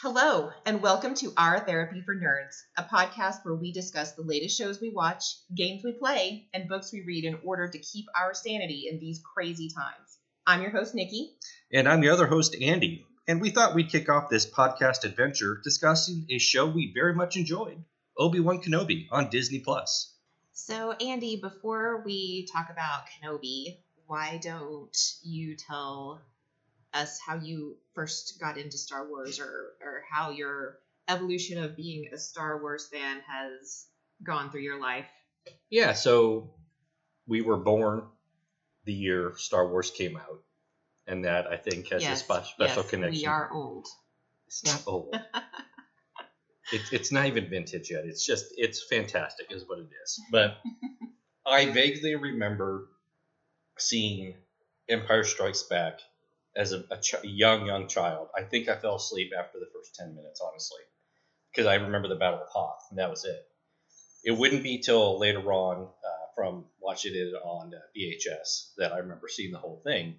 Hello, and welcome to Our Therapy for Nerds, a podcast where we discuss the latest shows we watch, games we play, and books we read in order to keep our sanity in these crazy times. I'm your host, Nikki. And I'm your other host, Andy. And we thought we'd kick off this podcast adventure discussing a show we very much enjoyed Obi Wan Kenobi on Disney Plus. So, Andy, before we talk about Kenobi, why don't you tell us how you first got into Star Wars or, or how your evolution of being a Star Wars fan has gone through your life? Yeah, so we were born the year Star Wars came out, and that I think has yes, a spe- special yes, connection. We are old. It's not old. it's it's not even vintage yet. It's just it's fantastic, is what it is. But I vaguely remember seeing Empire Strikes Back as a, a ch- young young child. I think I fell asleep after the first ten minutes, honestly, because I remember the Battle of Hoth, and that was it. It wouldn't be till later on uh, from watching it on uh, VHS that I remember seeing the whole thing.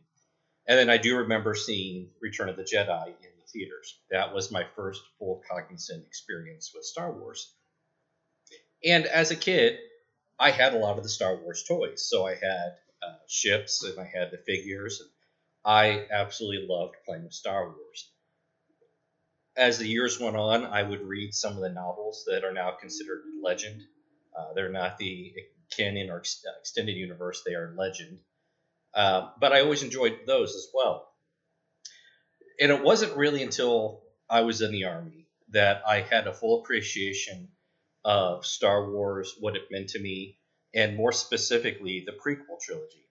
And then I do remember seeing Return of the Jedi in the theaters. That was my first full cognizant experience with Star Wars. And as a kid, I had a lot of the Star Wars toys. So I had uh, ships and I had the figures. And I absolutely loved playing with Star Wars. As the years went on, I would read some of the novels that are now considered legend. Uh, they're not the canon or ex- extended universe, they are legend. Uh, but I always enjoyed those as well. And it wasn't really until I was in the Army that I had a full appreciation of Star Wars, what it meant to me, and more specifically, the prequel trilogy.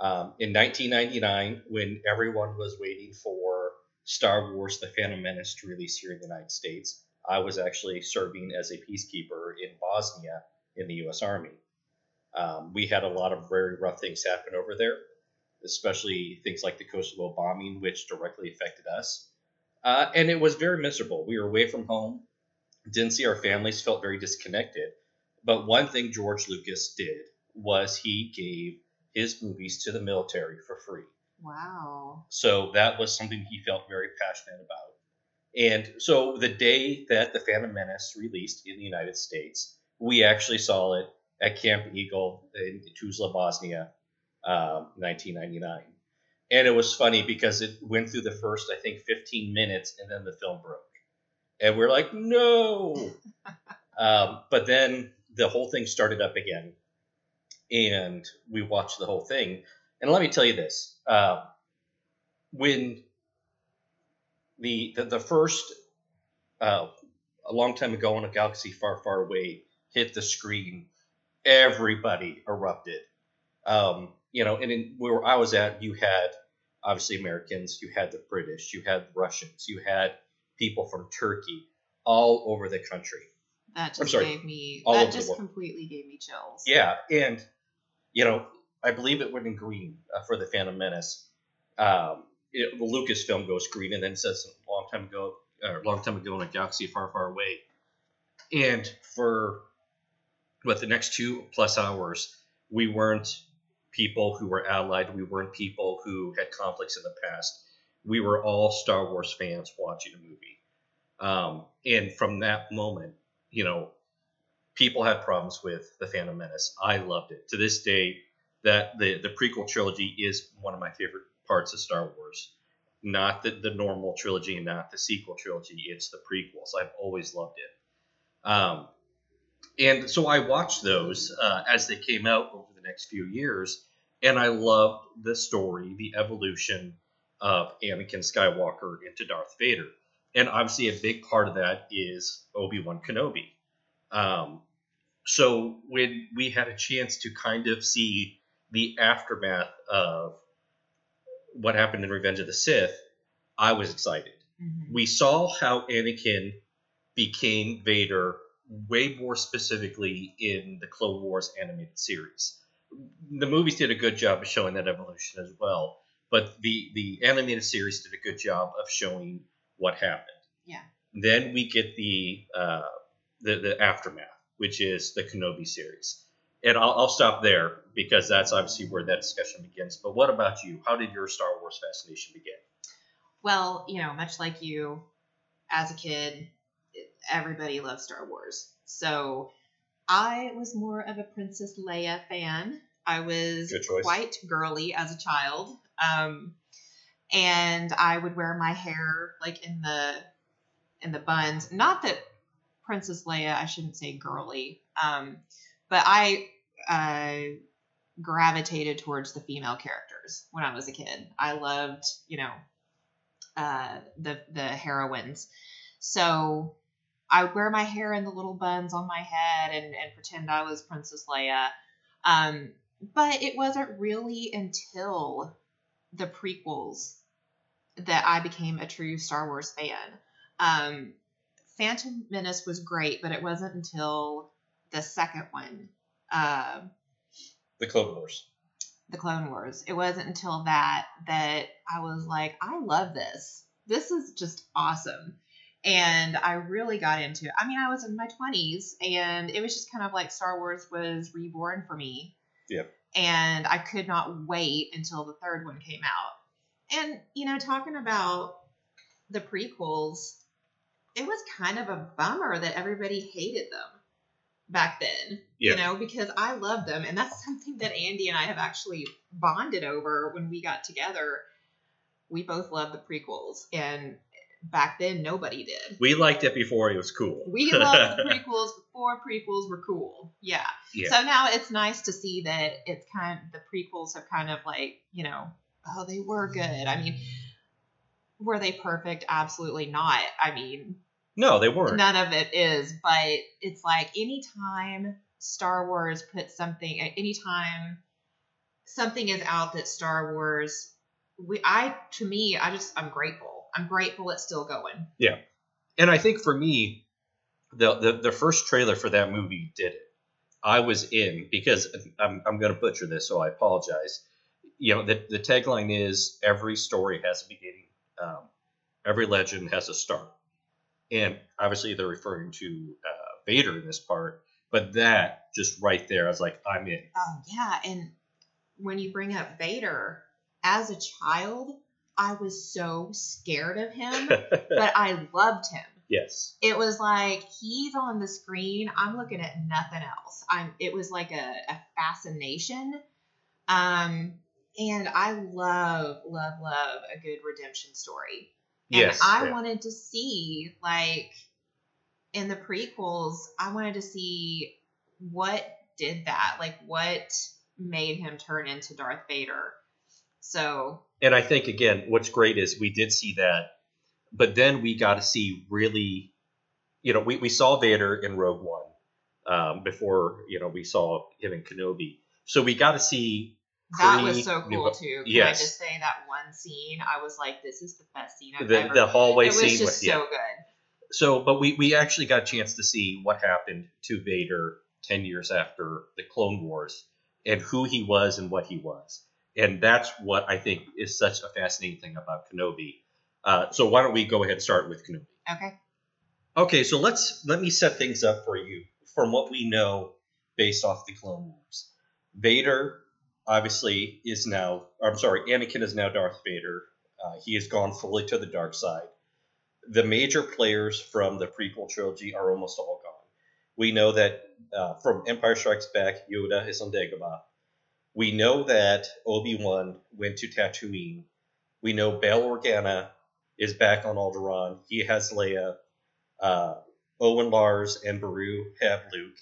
Um, in 1999, when everyone was waiting for Star Wars The Phantom Menace to release here in the United States, I was actually serving as a peacekeeper in Bosnia in the U.S. Army. Um, we had a lot of very rough things happen over there, especially things like the Kosovo bombing, which directly affected us. Uh, and it was very miserable. We were away from home, didn't see our families, felt very disconnected. But one thing George Lucas did was he gave his movies to the military for free. Wow. So that was something he felt very passionate about. And so the day that The Phantom Menace released in the United States, we actually saw it at Camp Eagle in Tuzla, Bosnia, um, 1999. And it was funny because it went through the first, I think, 15 minutes and then the film broke. And we're like, no. um, but then the whole thing started up again. And we watched the whole thing. And let me tell you this uh, when the, the, the first, uh, a long time ago in a galaxy far, far away, hit the screen, everybody erupted. Um, you know, and in, where I was at, you had obviously Americans, you had the British, you had Russians, you had people from Turkey, all over the country. That just gave me all that just completely gave me chills. Yeah, and you know, I believe it went in green uh, for the Phantom Menace. Um, it, the Lucasfilm goes green, and then says a long time ago, or a long time ago in a galaxy far, far away. And for what the next two plus hours, we weren't people who were allied. We weren't people who had conflicts in the past. We were all Star Wars fans watching a movie. Um, and from that moment, you know, people had problems with the Phantom Menace. I loved it. To this day, that the the prequel trilogy is one of my favorite parts of Star Wars. Not the, the normal trilogy and not the sequel trilogy. It's the prequels. I've always loved it. Um, and so I watched those uh, as they came out over the next few years, and I loved the story, the evolution of Anakin Skywalker into Darth Vader. And obviously, a big part of that is Obi Wan Kenobi. Um, so when we had a chance to kind of see the aftermath of what happened in Revenge of the Sith, I was excited. Mhm. We saw how Anakin became Vader way more specifically in the Clone Wars animated series. The movies did a good job of showing that evolution as well, but the the animated series did a good job of showing what happened. Yeah. Then we get the uh, the, the aftermath, which is the Kenobi series. And I'll, I'll stop there because that's obviously where that discussion begins. But what about you? How did your Star Wars fascination begin? Well, you know, much like you, as a kid, everybody loved Star Wars. So I was more of a Princess Leia fan. I was quite girly as a child. Um, and I would wear my hair like in the in the buns. Not that Princess Leia, I shouldn't say girly, um, but I uh, gravitated towards the female characters when I was a kid. I loved, you know, uh, the the heroines. So I would wear my hair in the little buns on my head and, and pretend I was Princess Leia. Um, but it wasn't really until the prequels that I became a true Star Wars fan. Um, Phantom Menace was great, but it wasn't until the second one, uh, The Clone Wars. the Clone Wars. It wasn't until that that I was like, I love this. This is just awesome. And I really got into it. I mean, I was in my 20s and it was just kind of like Star Wars was reborn for me. Yep. And I could not wait until the third one came out. And, you know, talking about the prequels, it was kind of a bummer that everybody hated them back then, Yeah. you know, because I loved them. And that's something that Andy and I have actually bonded over when we got together. We both loved the prequels. And back then, nobody did. We liked it before it was cool. We loved the prequels before prequels were cool. Yeah. Yeah. So now it's nice to see that it's kind of, the prequels have kind of like, you know, oh, they were good. I mean, were they perfect? Absolutely not. I mean, no, they weren't. none of it is, but it's like anytime Star Wars puts something, anytime something is out that Star Wars, we, I, to me, I just, I'm grateful. I'm grateful it's still going. Yeah. And I think for me, the, the the first trailer for that movie did it. I was in because I'm I'm going to butcher this, so I apologize. You know, the the tagline is every story has a beginning, um, every legend has a start, and obviously they're referring to uh, Vader in this part. But that just right there, I was like, I'm in. Oh yeah, and when you bring up Vader, as a child, I was so scared of him, but I loved him. yes. It was like he's on the screen, I'm looking at nothing else. I'm it was like a, a fascination. Um and I love, love, love a good redemption story. And Yes. I yeah. wanted to see like in the prequels, I wanted to see what did that, like what made him turn into Darth Vader. So and I think again, what's great is we did see that, but then we got to see really, you know, we, we saw Vader in Rogue One um, before you know we saw him in Kenobi, so we got to see that was so cool too. Can yes. I just say that one scene? I was like, this is the best scene I've the, ever. the hallway scene. it was just with, yeah. so good. So, but we we actually got a chance to see what happened to Vader ten years after the Clone Wars and who he was and what he was, and that's what I think is such a fascinating thing about Kenobi. Uh, so why don't we go ahead and start with Kenobi? Okay. Okay, so let's let me set things up for you from what we know based off the Clone Wars. Vader obviously is now, I'm sorry, Anakin is now Darth Vader. Uh, he has gone fully to the dark side. The major players from the prequel trilogy are almost all gone. We know that uh, from Empire Strikes Back, Yoda is on Dagobah. We know that Obi Wan went to Tatooine. We know Bail Organa is back on Alderaan. He has Leia uh, Owen Lars and Beru have Luke.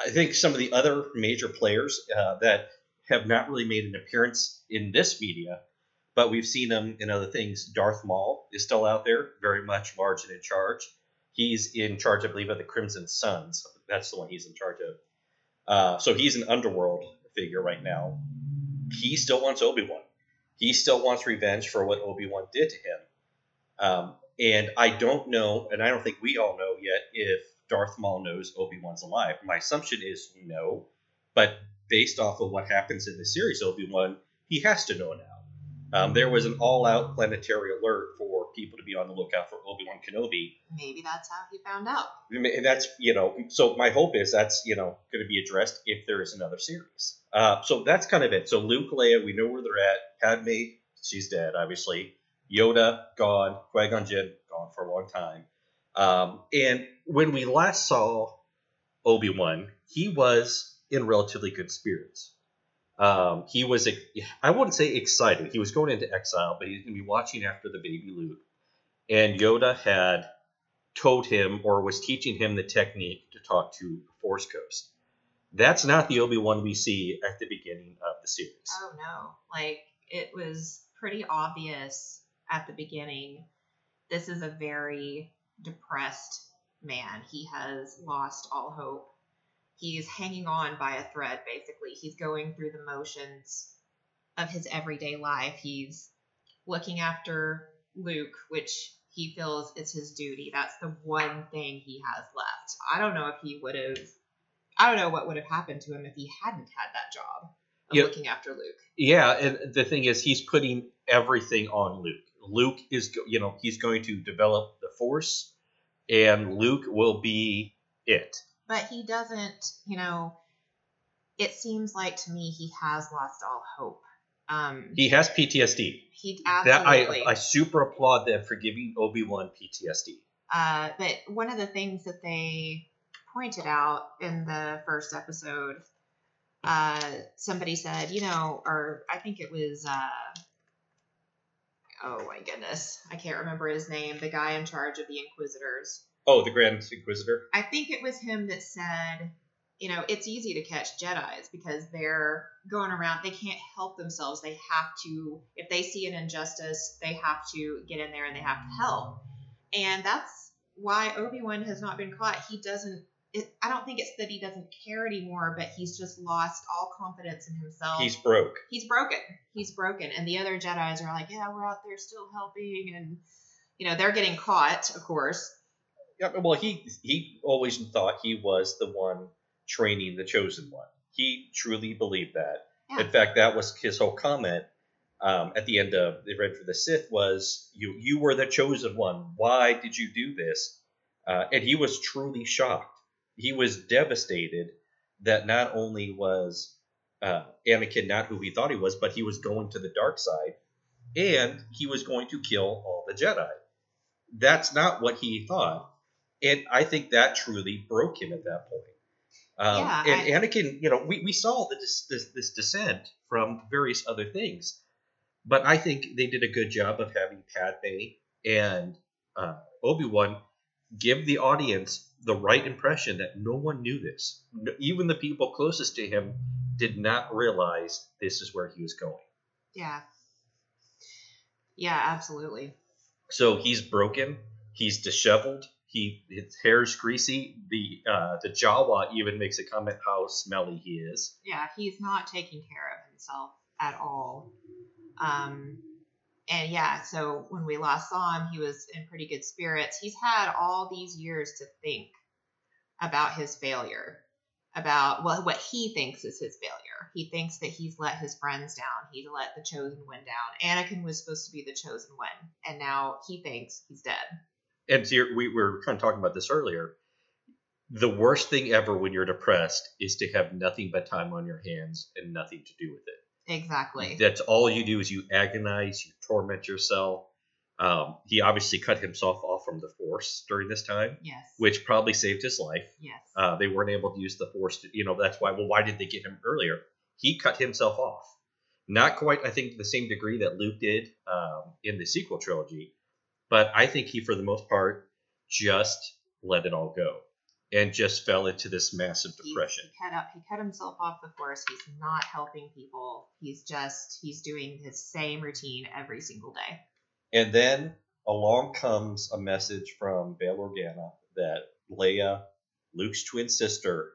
I think some of the other major players uh, that have not really made an appearance in this media, but we've seen them in other things. Darth Maul is still out there, very much large and in charge. He's in charge, I believe, of the Crimson Suns. That's the one he's in charge of. Uh, so he's an underworld figure right now. He still wants Obi Wan. He still wants revenge for what Obi Wan did to him. Um, and I don't know, and I don't think we all know yet if Darth Maul knows Obi Wan's alive. My assumption is no, but based off of what happens in the series Obi Wan, he has to know now. Um, there was an all-out planetary alert for people to be on the lookout for Obi Wan Kenobi, Maybe that's how he found out. and that's you know. So my hope is that's you know going to be addressed if there is another series. Uh, so that's kind of it. So Luke, Leia, we know where they're at. Padme, she's dead, obviously. Yoda gone. Qui Gon Jinn gone for a long time. Um, and when we last saw Obi Wan, he was in relatively good spirits. Um, he was, I wouldn't say excited. He was going into exile, but he's going to be watching after the baby Luke. And Yoda had told him or was teaching him the technique to talk to Force Ghost. That's not the Obi Wan we see at the beginning of the series. Oh no! Like it was pretty obvious at the beginning. This is a very depressed man. He has lost all hope. He's hanging on by a thread, basically. He's going through the motions of his everyday life. He's looking after Luke, which he feels is his duty. That's the one thing he has left. I don't know if he would have, I don't know what would have happened to him if he hadn't had that job of Yep. looking after Luke. Yeah, and the thing is, he's putting everything on Luke. Luke is, you know, he's going to develop Force, and Luke will be it. But he doesn't, you know, it seems like to me he has lost all hope. Um, He has PTSD. he That absolutely. I, I super applaud them for giving Obi Wan PTSD. Uh, but one of the things that they pointed out in the first episode, uh, somebody said, you know, or I think it was, uh, oh my goodness, I can't remember his name, the guy in charge of the Inquisitors. Oh, the Grand Inquisitor. I think it was him that said, you know, it's easy to catch Jedi's because they're going around, they can't help themselves. They have to, if they see an injustice, they have to get in there and they have to help. And that's why Obi Wan has not been caught. He doesn't, it, I don't think it's that he doesn't care anymore, but he's just lost all confidence in himself. He's broke. he's broken. He's broken. And the other Jedi's are like, yeah, we're out there still helping. And, you know, they're getting caught, of course. Yeah, well, he he always thought he was the one training the chosen one. He truly believed that. Yeah. In fact, that was his whole comment um, at the end of the Revenge of the Sith was, "You you were the chosen one. Why did you do this?" Uh, and he was truly shocked. He was devastated that not only was uh, Anakin not who he thought he was, but he was going to the dark side, and he was going to kill all the Jedi. That's not what he thought, and I think that truly broke him at that point. Um, Yeah, and Anakin, you know, we, we saw this, this this descent from various other things, but I think they did a good job of having Padme and uh, Obi Wan give the audience the right impression that no one knew this. No, even the people closest to him did not realize this is where he was going. Yeah. Yeah, absolutely. So he's broken. He's disheveled. He his hair's greasy. The uh, the Jawa even makes a comment how smelly he is. Yeah, he's not taking care of himself at all. Um, and yeah, so when we last saw him, he was in pretty good spirits. He's had all these years to think about his failure, about well, what he thinks is his failure. He thinks that he's let his friends down. He's let the chosen one down. Anakin was supposed to be the chosen one, and now he thinks he's dead. And so we were kind of talking about this earlier. The worst thing ever when you're depressed is to have nothing but time on your hands and nothing to do with it. Exactly. That's all you do is you agonize, you torment yourself. Um, he obviously cut himself off from the Force during this time, Yes. which probably saved his life. yes. Uh, they weren't able to use the Force to, you know, that's why. Well, why did they get him earlier? He cut himself off. Not quite, I think, the same degree that Luke did um, in the sequel trilogy, but I think he, for the most part, just let it all go and just fell into this massive He- depression. He cut up. He cut himself off the force. He's not helping people. He's just he's doing his same routine every single day. And then along comes a message from Bail Organa that Leia, Luke's twin sister,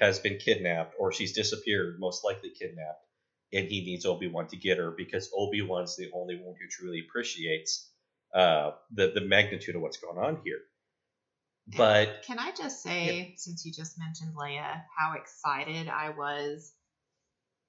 has been kidnapped or she's disappeared, most likely kidnapped, and he needs Obi Wan to get her because Obi Wan's the only one who truly appreciates uh, the the magnitude of what's going on here. But Can I just say, since you just mentioned Leia, how excited I was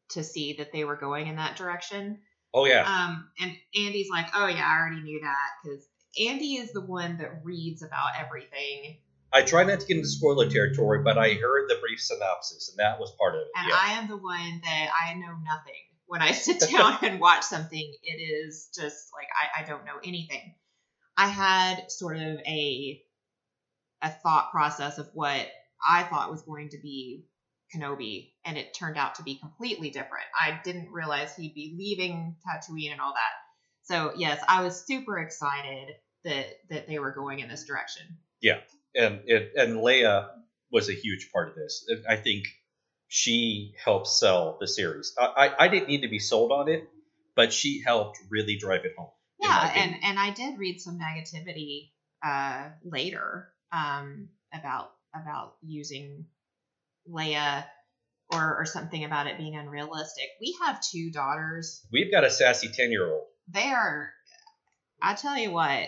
to see that they were going in that direction. oh yeah, Um, and Andy's like, "Oh yeah, I already knew that," because Andy is the one that reads about everything, I try not to get into spoiler territory, but I heard the brief synopsis, and that was part of it. and yeah. I am the one that I know nothing. When I sit down and watch something, it is just like I, I don't know anything. I had sort of a a thought process of what I thought was going to be Kenobi, and it turned out to be completely different. I didn't realize he'd be leaving Tatooine and all that. So yes, I was super excited that that they were going in this direction. Yeah, and it and Leia was a huge part of this. I think she helped sell the series. I, I, I didn't need to be sold on it, but she helped really drive it home. Yeah, and and I did read some negativity uh, later um, about about using Leia or or something about it being unrealistic. We have two daughters. we've got a sassy ten year old. They are. I tell you what.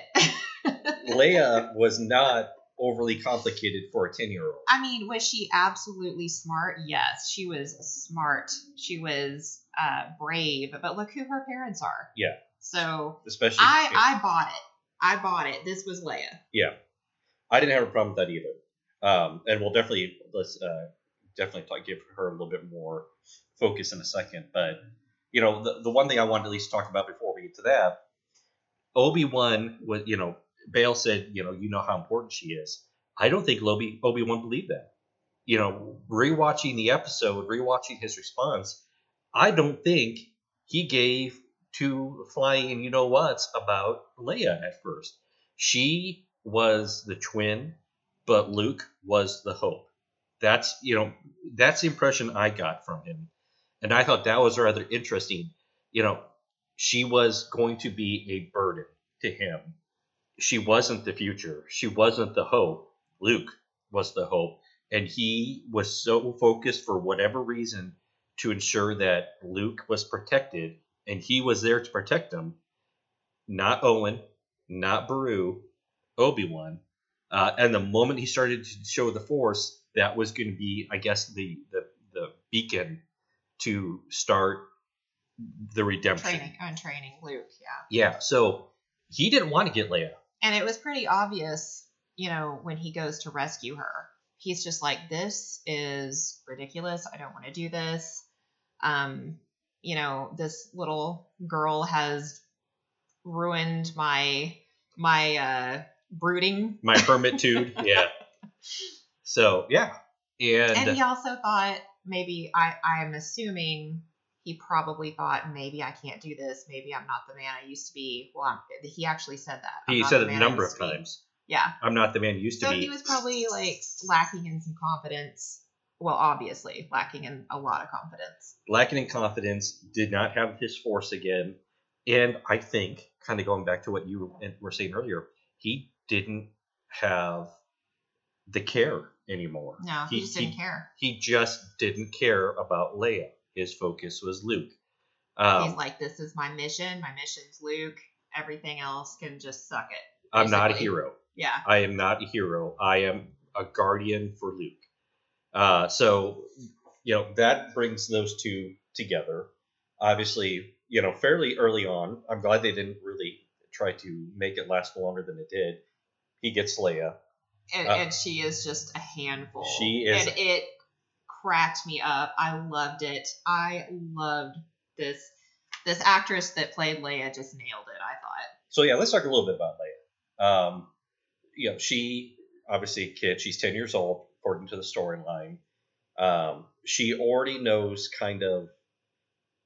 Leia was not overly complicated for a ten year old. I mean, was she absolutely smart? Yes, she was smart. She was uh, brave. But look who her parents are. Yeah. So Especially I I bought it. I bought it. This was Leia. Yeah, I didn't have a problem with that either. Um, and we'll definitely let's uh, definitely talk, give her a little bit more focus in a second. But you know, the the one thing I wanted to at least talk about before we get to that, Obi Wan was you know Bail said you know you know how important she is. I don't think Obi Obi Wan believed that. You know, rewatching the episode, rewatching his response, I don't think he gave two flying you know what's about Leia at first. She was the twin, but Luke was the hope. That's you know that's the impression I got from him, and I thought that was rather interesting. You know, she was going to be a burden to him. She wasn't the future. She wasn't the hope. Luke was the hope, and he was so focused for whatever reason to ensure that Luke was protected, and he was there to protect him. Not Owen, not Beru, Obi Wan. Uh, and the moment he started to show the Force, that was going to be, I guess, the the the beacon to start the redemption. Training on training Luke. Yeah. Yeah. So he didn't want to get Leia. And it was pretty obvious, you know, when he goes to rescue her. He's just like, this is ridiculous. I don't want to do this. Um, you know, this little girl has ruined my my uh brooding. My hermitude. yeah. So yeah, and, And he also thought maybe I I'm assuming he probably thought maybe I can't do this. Maybe I'm not the man I used to be. Well, I'm, he actually said that. He said it a number of times. Yeah. I'm not the man used to be. So he was probably like lacking in some confidence. Well, obviously lacking in a lot of confidence. lacking in confidence, did not have his force again, and I think, kind of going back to what you were saying earlier, he didn't have the care anymore. No, he, just didn't care. He just didn't care about Leia. His focus was Luke. Um, He's like, this is my mission. My mission's Luke. Everything else can just suck it. I'm not a hero. Yeah. I am not a hero. I am a guardian for Luke. Uh, so, you know, that brings those two together. Obviously, you know, fairly early on. I'm glad they didn't really try to make it last longer than it did. He gets Leia. And, Uh, and she is just a handful. She is- And it cracked me up. I loved it. I loved this. This actress that played Leia just nailed it. I thought. So yeah, let's talk a little bit about Leia. Um, you know, she obviously a kid. She's ten years old, according to the storyline. Um, she already knows kind of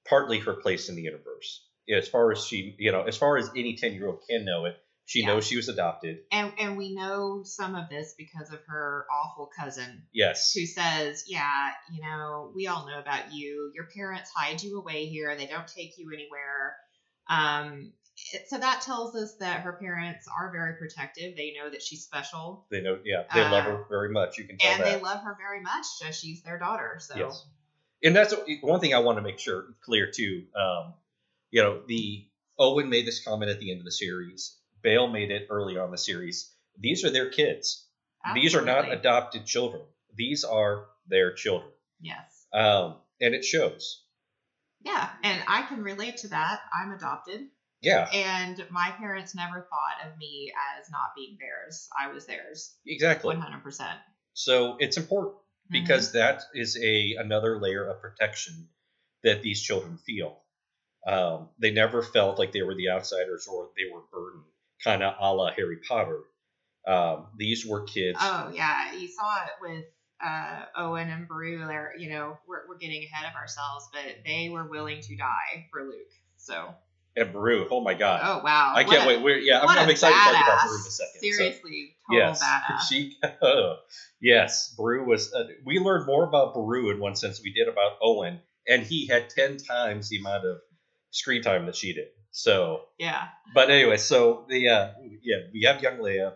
partly her place in the universe. As far as she, you know, as far as any ten year old can know it, she Yeah. knows she was adopted. And and we know some of this because of her awful cousin Yes, who says, Yeah, you know, we all know about you. Your parents hide you away here, they don't take you anywhere. Um, it- so that tells us that her parents are very protective. They know that she's special they know. Yeah, they love Uh, her very much. You can tell and that. they love her very much as she's their daughter. So, Yes. And that's one thing I want to make sure clear too. Um, you know, the Owen made this comment at the end of the series. Bail made it early on the series. These are their kids. These are not adopted children. These are their children. Yes. Um, and it shows. Yeah. And I can relate to that. I'm adopted. Yeah, And my parents never thought of me as not being theirs. I was theirs exactly. 100%. So it's important Mm-hmm. because that is a another layer of protection that these children feel. Um, they never felt like they were the outsiders or they were burdened kind of a la Harry Potter. Um, these were kids. Oh yeah, you saw it with uh, Owen and Beru. They're you know we're we're getting ahead of ourselves, but they were willing to die for Luke. So and Beru. Oh my god. oh wow, I What can't a- wait. We're, yeah, I'm, I'm excited to talk about badass. Beru in a second. so- Seriously, total yes, badass. she. yes, Beru was. Uh, we learned more about Beru in one sense we did about Owen, and he had ten times the amount of screen time that she did. So, yeah, but anyway, so the uh, yeah, we have young Leia.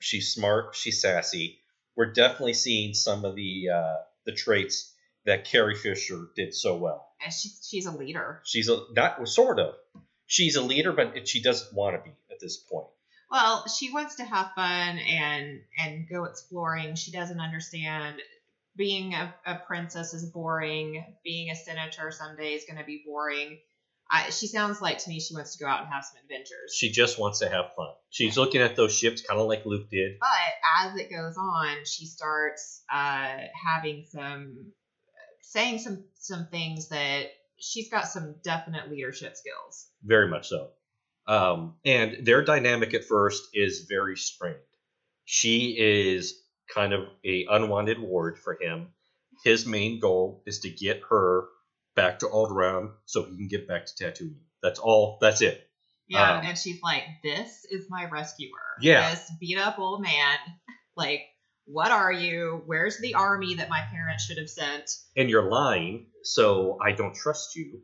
She's smart. She's sassy. We're definitely seeing some of the uh, the traits that Carrie Fisher did so well. and she's she's a leader. She's a not sort of. She's a leader, but she doesn't want to be at this point. Well, she wants to have fun and and go exploring. She doesn't understand being a, a princess is boring. Being a senator someday is going to be boring. I, she sounds like to me she wants to go out and have some adventures. She just wants to have fun. She's looking at those ships, kind of like Luke did. but as it goes on, she starts uh, having some saying some some things that she's got some definite leadership skills. Very much so. Um, and their dynamic at first is very strained. She is kind of a unwanted ward for him. His main goal is to get her back to Alderaan so he can get back to Tatooine. That's all. That's it. Yeah, Um, and she's like, "This is my rescuer. Yeah. this beat up old man. Like, what are you? Where's the army that my parents should have sent? And you're lying, so I don't trust you.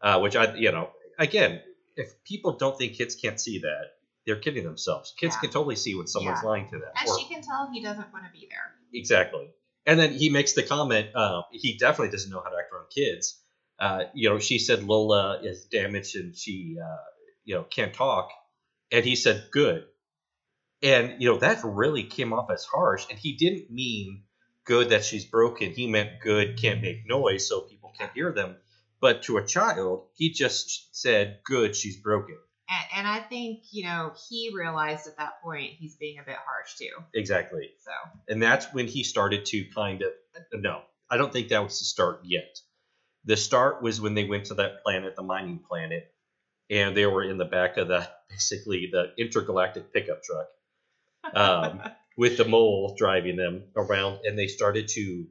Uh, which I, you know, again, if people don't think kids can't see that, they're kidding themselves. Kids Yeah. can totally see when someone's Yeah. lying to them. And Or- she can tell he doesn't want to be there. Exactly. And then he makes the comment, uh, he definitely doesn't know how to act around kids. Uh, you know, she said Lola is damaged and she, uh, you know, can't talk. And he said, good. And, you know, that really came off as harsh. And he didn't mean good that she's broken. He meant good, can't make noise so people can't hear them. But to a child, he just said, good, she's broken. And, and I think you know he realized at that point he's being a bit harsh too. Exactly. So and that's when he started to kind of no i don't think that was the start yet the start was when they went to that planet the mining planet and they were in the back of the basically the intergalactic pickup truck um, with the mole driving them around and they started to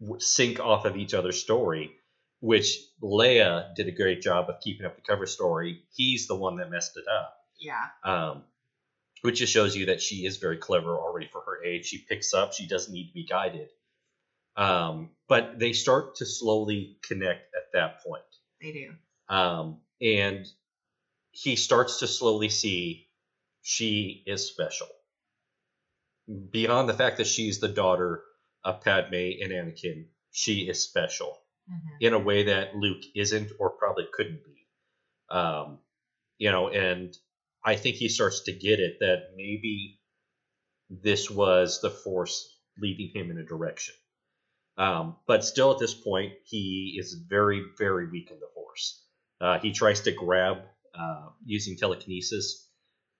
w- sync off of each other's story which leia did a great job of keeping up the cover story he's the one that messed it up yeah, um, which just shows you that she is very clever already for her age. She picks up; she doesn't need to be guided. Um, but they start to slowly connect at that point, they do. um, and he starts to slowly see she is special. Beyond the fact that she's the daughter of Padme and Anakin, she is special Mhm. in a way that Luke isn't or probably couldn't be. Um, you know, and I think he starts to get it that maybe this was the Force leading him in a direction. Um, but still, at this point, he is very, very weak in the Force. Uh, he tries to grab uh, using telekinesis,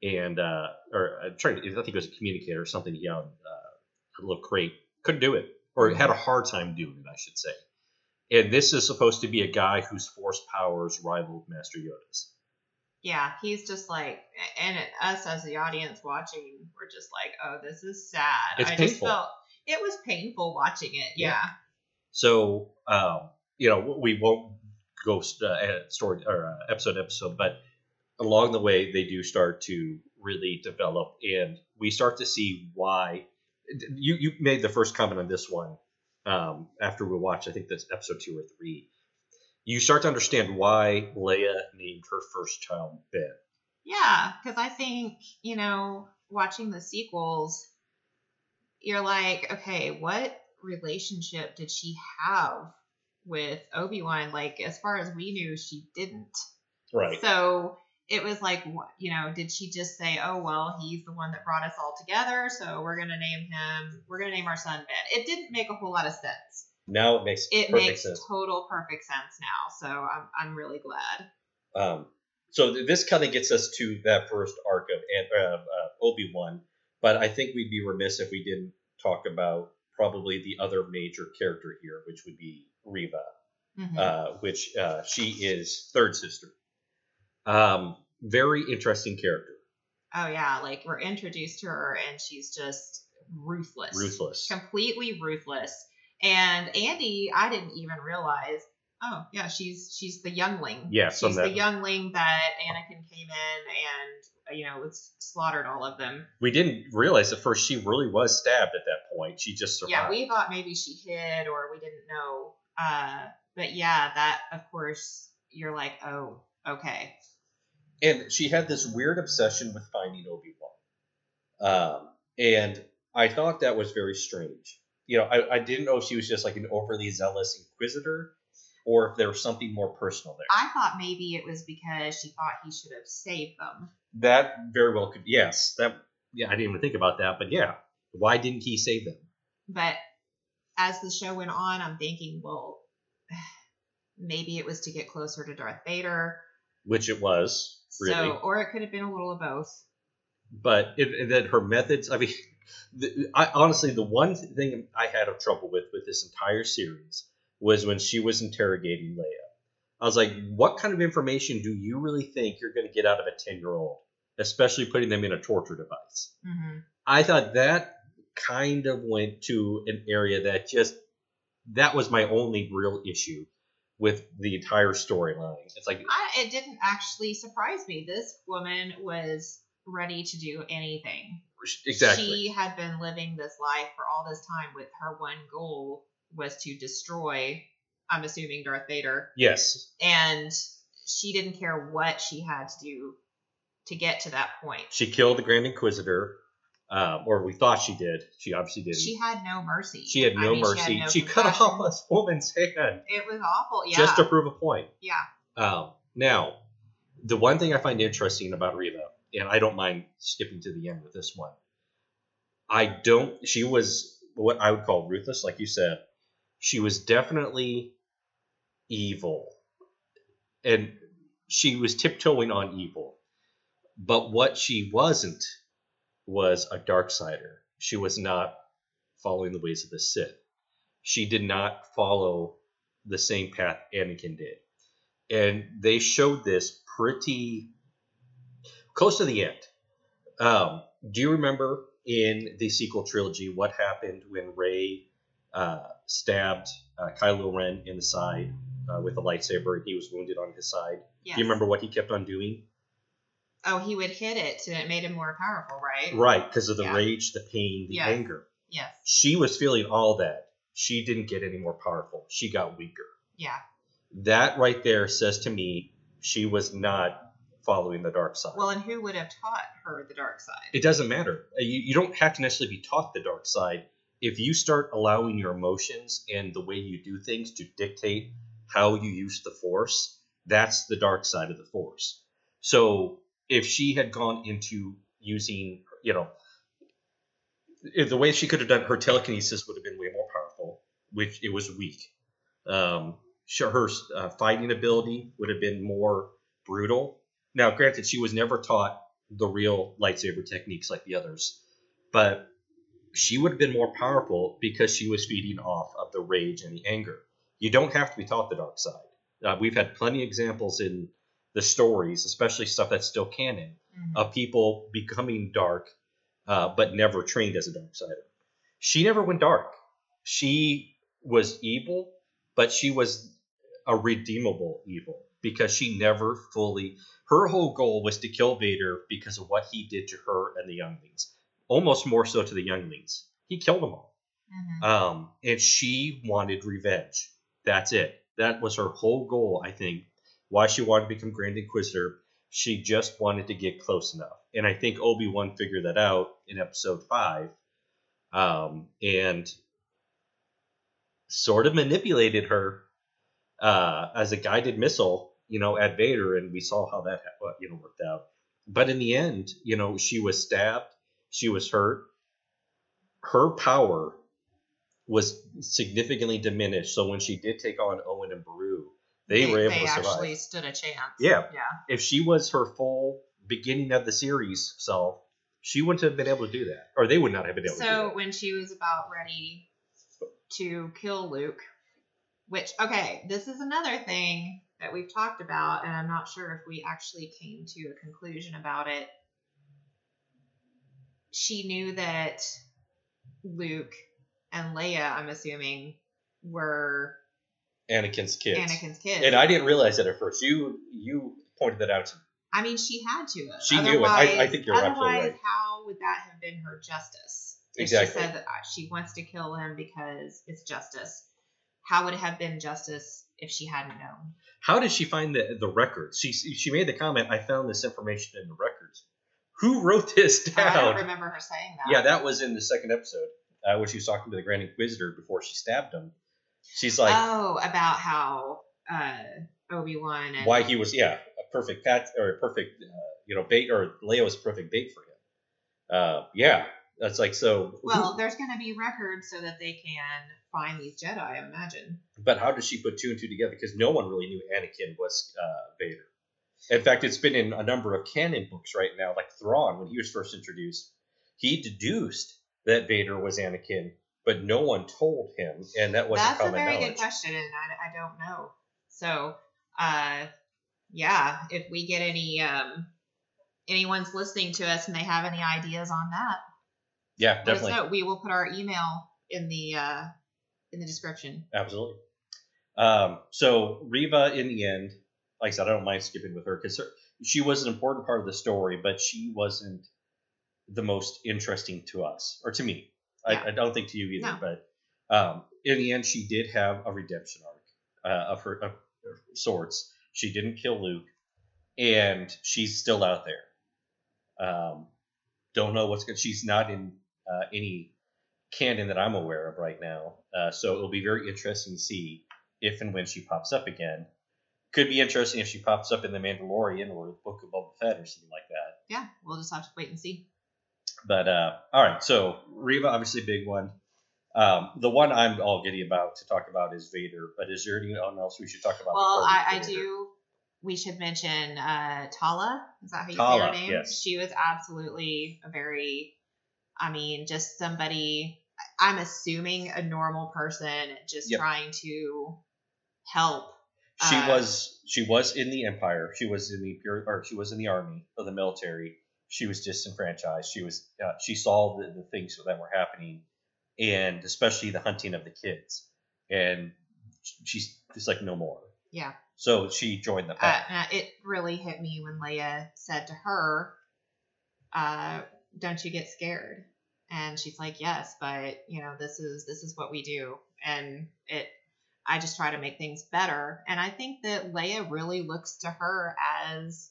and uh, or uh, trying. To, I think it was a communicator or something. He had uh, a little crate, couldn't do it, or had a hard time doing it, I should say. And this is supposed to be a guy whose force powers rivaled Master Yoda's. Yeah, he's just like, and us as the audience watching, we're just like, oh, this is sad. It's I just painful. felt it was painful watching it. Yeah. Yeah, So, um, you know, we won't go st- uh, story or uh, episode to episode, but along the way, they do start to really develop, and we start to see why. You you made the first comment on this one um, after we watched, I think that's episode two or three. You start to understand why Leia named her first child Ben. yeah, because I think you know, watching the sequels, you're like, okay, what relationship did she have with Obi Wan? Like, as far as we knew, she didn't. Right. So it was like, you know, did she just say, "Oh well, he's the one that brought us all together, so we're gonna name him, we're gonna name our son Ben"? It didn't make a whole lot of sense. Now it makes It makes sense. total perfect sense now, so I'm I'm really glad. Um, so th- this kind of gets us to that first arc of uh, uh, Obi Wan, but I think we'd be remiss if we didn't talk about probably the other major character here, which would be Reva, Mhm. uh, which uh, she is third sister. Um, very interesting character. Oh yeah, like we're introduced to her and she's just ruthless. Ruthless. Completely ruthless. And Andy, I didn't even realize. Oh yeah, she's she's the youngling. Yeah, she's the youngling that Anakin came in and you know was slaughtered all of them. We didn't realize at first she really was stabbed at that point. She just survived. Yeah, we thought maybe she hid or we didn't know. Uh, but yeah, that of course you're like, oh, okay. and she had this weird obsession with finding Obi Wan, um, and I thought that was very strange. You know, I, I didn't know if she was just like an overly zealous inquisitor, or if there was something more personal there. I thought maybe it was because she thought he should have saved them. That very well could. Yes, that. Yeah, I didn't even think about that, but yeah, why didn't he save them? But as the show went on, I'm thinking, well, maybe it was to get closer to Darth Vader. Which it was really, So, or it could have been a little of both. but it, then her methods. I mean, the, I honestly the one thing I had of trouble with with this entire series was when she was interrogating Leia. I was like, what kind of information do you really think you're going to get out of a ten year old, especially putting them in a torture device? Mm-hmm. I thought that kind of went to an area that just that was my only real issue with the entire storyline. It's like I, it didn't actually surprise me. This woman was ready to do anything. exactly. She had been living this life for all this time with her one goal was to destroy, I'm assuming Darth Vader, yes, and she didn't care what she had to do to get to that point. she killed the Grand Inquisitor, um, or we thought she did. She obviously didn't. She had no mercy. She had I no mean, mercy. no She, cut off a woman's hand It was awful. Yeah. just to prove a point. yeah. Um, now, the one thing I find interesting about Reva, and I don't mind skipping to the end with this one, I don't. She was what I would call ruthless, like you said. She was definitely evil, and she was tiptoeing on evil. But what she wasn't was a dark sider. She was not following the ways of the Sith. She did not follow the same path Anakin did and they showed this pretty close to the end. Um, do you remember in the sequel trilogy what happened when Rey uh, stabbed uh, Kylo Ren in the side uh, with a lightsaber and he was wounded on his side? Yes. Do you remember what he kept on doing? Oh, he would hit it and it made him more powerful, right? Right, because of the Yeah. rage, the pain, the Yes. anger. Yes. She was feeling all that. She didn't get any more powerful. She got weaker. Yeah. That right there says to me she was not following the dark side. Well, and who would have taught her the dark side? it doesn't matter. Uh, You, you don't have to necessarily be taught the dark side. If you start allowing your emotions and the way you do things to dictate how you use the force, that's the dark side of the force. So if she had gone into using, you know, if the way she could have done her telekinesis would have been way more powerful, which it was weak. Um, her uh, fighting ability would have been more brutal. Now, granted, she was never taught the real lightsaber techniques like the others, but she would have been more powerful because she was feeding off of the rage and the anger. You don't have to be taught the dark side. Uh, we've had plenty of examples in the stories, especially stuff that's still canon, Mhm. of people becoming dark, uh, but never trained as a dark sider. She never went dark. She was evil, but she was a redeemable evil because she never fully. Her whole goal was to kill Vader because of what he did to her and the younglings, almost more so to the younglings. He killed them all. Mhm. Um, and she wanted revenge. That's it. That was her whole goal, I think. Why she wanted to become Grand Inquisitor. She just wanted to get close enough. And I think Obi Wan figured that out in episode five. Um, and sort of manipulated her uh, as a guided missile, you know, at Vader, and we saw how that uh, you know worked out. But in the end, you know, she was stabbed, she was hurt. Her power was significantly diminished. So when she did take on Owen and Beru, they, were able they to survive. actually stood a chance. Yeah. Yeah. If she was her full beginning of the series self, she wouldn't have been able to do that, or they would not have been able to do So when she was about ready to kill Luke, which okay, this is another thing that we've talked about, and I'm not sure if we actually came to a conclusion about it. she knew that Luke and Leia, I'm assuming, were Anakin's kids. Anakin's kids. And I didn't realize that at first. You you pointed that out to me. I mean, she had to. have. She knew it. I- I think you're absolutely otherwise, right. How would that have been her justice? If Exactly. She said that uh, she wants to kill him because it's justice. How would it have been justice if she hadn't known? How did she find the the records? She she made the comment. I found this information in the records. Who wrote this Oh, I don't remember her saying that. Yeah, that was in the second episode uh, when she was talking to the Grand Inquisitor before she stabbed him. She's like, oh, about how uh, Obi Wan and why he was yeah a perfect pat or a perfect uh, you know bait or Leia was a perfect bait for him. Uh, yeah, that's like so. who- Well, there's going to be records so that they can find these Jedi. I imagine. but how does she put two and two together? Because no one really knew Anakin was uh, Vader. In fact, it's been in a number of canon books right now, like Thrawn when he was first introduced. He deduced that Vader was Anakin, but no one told him, and that wasn't That's a very knowledge. good question, and I, I don't know. So, uh, yeah, if we get any um, anyone's listening to us and they have any ideas on that, Yeah, let us definitely. know. We will put our email in the uh, in the description. Absolutely. Um, so Reva, in the end, like I said, I don't mind skipping with her because she was an important part of the story, but she wasn't the most interesting to us or to me. Yeah. I, I don't think to you either. No. But um, in the end, she did have a redemption arc uh, of her of sorts. She didn't kill Luke, and she's still out there. Um, don't know what's good. She's not in uh, any canon that I'm aware of right now. Uh, so it'll be very interesting to see if and when she pops up again. Could be interesting if she pops up in The Mandalorian or the Book of Boba Fett or something like that. Yeah, we'll just have to wait and see. But uh, all right, so Reva, obviously big one. Um, the one I'm all giddy about to talk about is Vader. But is there anyone else we should talk about? Well, I, I get to Vader? do. We should mention uh, Tala. Is that how you Tala, say her name? yes. She was absolutely a very, I mean, just somebody. I'm assuming a normal person just Yep. trying to help. She uh, was she was in the Empire. She was in the pure or she was in the army or the military. She was disenfranchised. She was uh, she saw the, the things that were happening, and especially the hunting of the kids. And she's just like no more. Yeah. So she joined the Uh, Path. and it really hit me when Leia said to her, uh, "Don't you get scared?" And she's like, "Yes, but you know, this is this is what we do." And it, I just try to make things better. And I think that Leia really looks to her as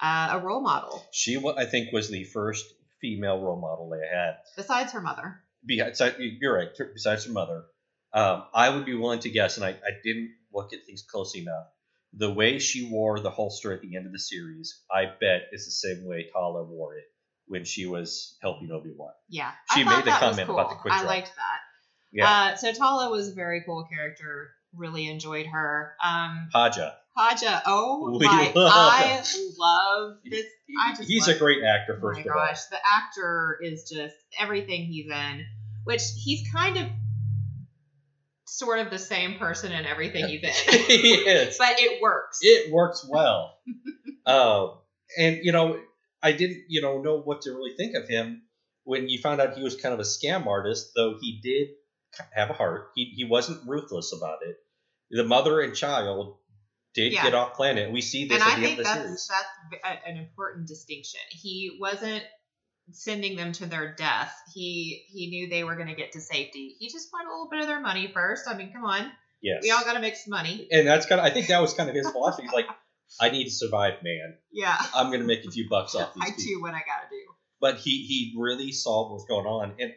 uh, a role model, she I think was the first female role model they had. besides her mother. Besides, you're right. Besides her mother, um, I would be willing to guess, and I, I didn't look at things closely enough. The way she wore the holster at the end of the series, I bet is the same way Tala wore it when she was helping Obi Wan. Yeah, She I made the comment about the quick I draw. liked that. Yeah, Uh, so Tala was a very cool character. Really enjoyed her. Um, Haja. Haja, oh We my! love- I love this. I just He's a great actor, Oh first my of gosh, the actor is just everything he's in, which he's kind of sort of the same person in everything he's in, he is. but it works. It works well. uh, and you know, I didn't, you know, know what to really think of him when you found out he was kind of a scam artist. Though he did have a heart, he he wasn't ruthless about it. The mother and child did Yeah. get off planet. We see this and at I the end of the that's series. that's an important distinction. He wasn't sending them to their death. He he knew they were going to get to safety. He just wanted a little bit of their money first. I mean, come on, Yes. we all got to make some money. and that's kind of. I think that was kind of his philosophy. He's like, I need to survive, man. Yeah, I'm gonna make a few bucks off these I people. do what I got to do. but he he really saw what was going on and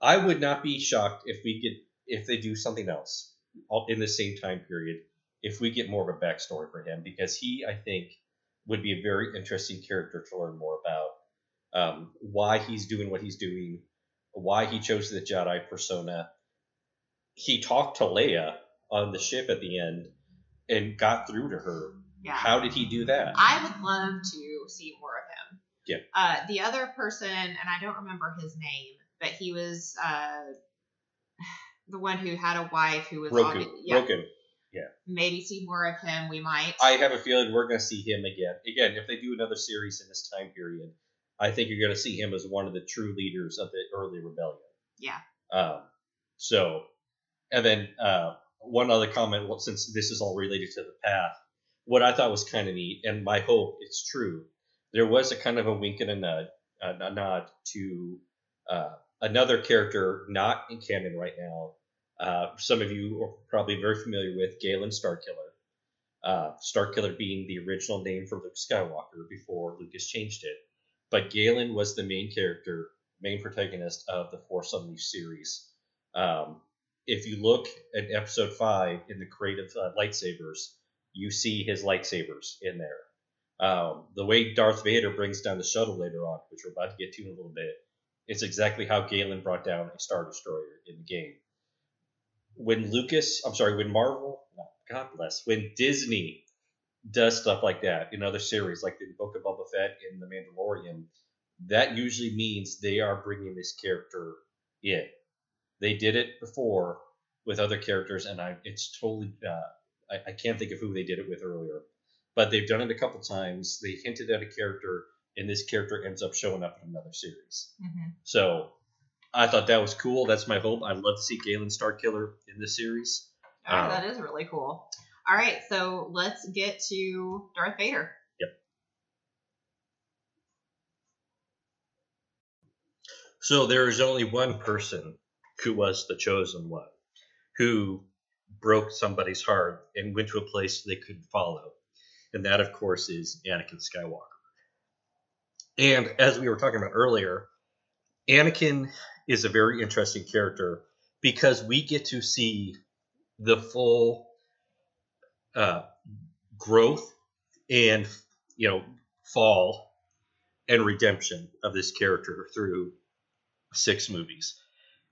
i would not be shocked if we get if they do something else all- in the same time period if we get more of a backstory for him because he i think would be a very interesting character to learn more about um, why he's doing what he's doing why he chose the jedi persona he talked to leia on the ship at the end and got through to her Yeah. how did he do that I would love to see more of him. Yeah. Uh, the other person, and I don't remember his name, but he was uh, the one who had a wife who was Roken obvi- yeah, Roken maybe see more of him. We might. I have a feeling we're going to see him again. Again, if they do another series in this time period, I think you're going to see him as one of the true leaders of the early rebellion. Yeah. Um, so, and then uh, one other comment, well, since this is all related to the path, what I thought was kind of neat, and my hope it's true, there was a kind of a wink and a nod, a, a nod to uh, another character not in canon right now. Uh, some of you are probably very familiar with Galen Starkiller. Uh, Starkiller being the original name for Luke Skywalker before Lucas changed it. But Galen was the main character, main protagonist of the Force Unleashed series. Um, if you look at episode five in the creative uh, lightsabers, you see his lightsabers in there. Um, the way Darth Vader brings down the shuttle later on, which we're about to get to in a little bit, it's exactly how Galen brought down a Star Destroyer in the game. When Lucas, I'm sorry, when Marvel, God bless, when Disney does stuff like that in other series, like the Book of Boba Fett in The Mandalorian, that usually means they are bringing this character in. They did it before with other characters, and I it's totally uh, I, I can't think of who they did it with earlier, but they've done it a couple times. They hinted at a character, and this character ends up showing up in another series. Mm-hmm. So I thought that was cool. That's my hope. I'd love to see Galen Starkiller in this series. All right, Um, that is really cool. All right, so let's get to Darth Vader. Yep. So there is only one person who was the chosen one, who broke somebody's heart and went to a place they couldn't follow. And that, of course, is Anakin Skywalker. And as we were talking about earlier, Anakin is a very interesting character because we get to see the full uh, growth and you know fall and redemption of this character through six movies.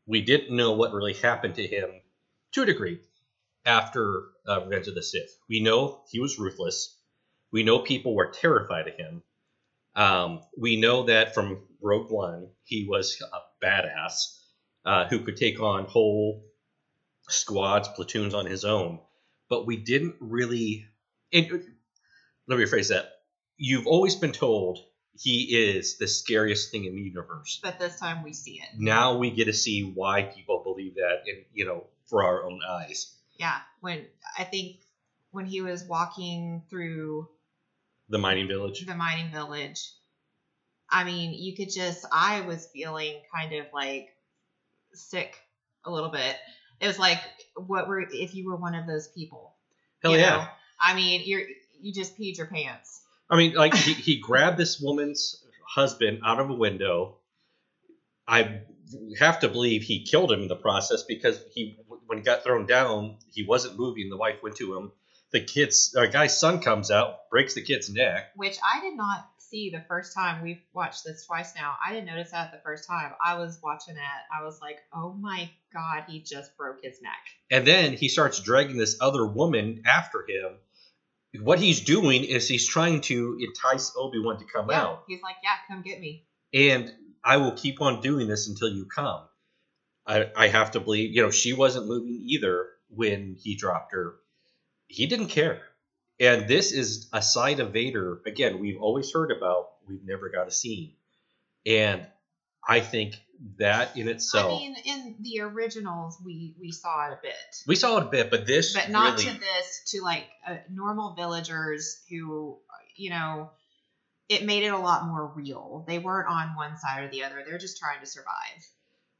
We didn't know what really happened to him to a degree after uh, Revenge of the Sith. We know he was ruthless. We know people were terrified of him. Um, we know that from Rogue One, he was a badass uh, who could take on whole squads, platoons on his own. But we didn't really. And, let me rephrase that. You've always been told he is the scariest thing in the universe. But this time we see it. Now we get to see why people believe that, and you know, for our own eyes. Yeah, when I think when he was walking through The mining village. the mining village, I mean, you could just I was feeling kind of like sick a little bit. It was like what were if you were one of those people. Hell you yeah! know? I mean, you're you just peed your pants. I mean, like he, he grabbed this woman's husband out of a window. I have to believe he killed him in the process because he, when he got thrown down, he wasn't moving. The wife went to him. The kid's uh, guy's son comes out, breaks the kid's neck. which I did not see the first time. We've watched this twice now. I didn't notice that the first time. I was watching that. I was like, oh my God, he just broke his neck. And then he starts dragging this other woman after him. What he's doing is he's trying to entice Obi Wan to come yeah. out. He's like, yeah, come get me. and I will keep on doing this until you come. I, I have to believe, you know, she wasn't moving either when he dropped her. He didn't care. And this is a side of Vader, again, we've always heard about, we've never got a scene. And I think that in itself, I mean, in the originals, we we saw it a bit, we saw it a bit, but this but not really, to this. To like uh, normal villagers who, you know, it made it a lot more real. They weren't on one side or the other. They're just trying to survive.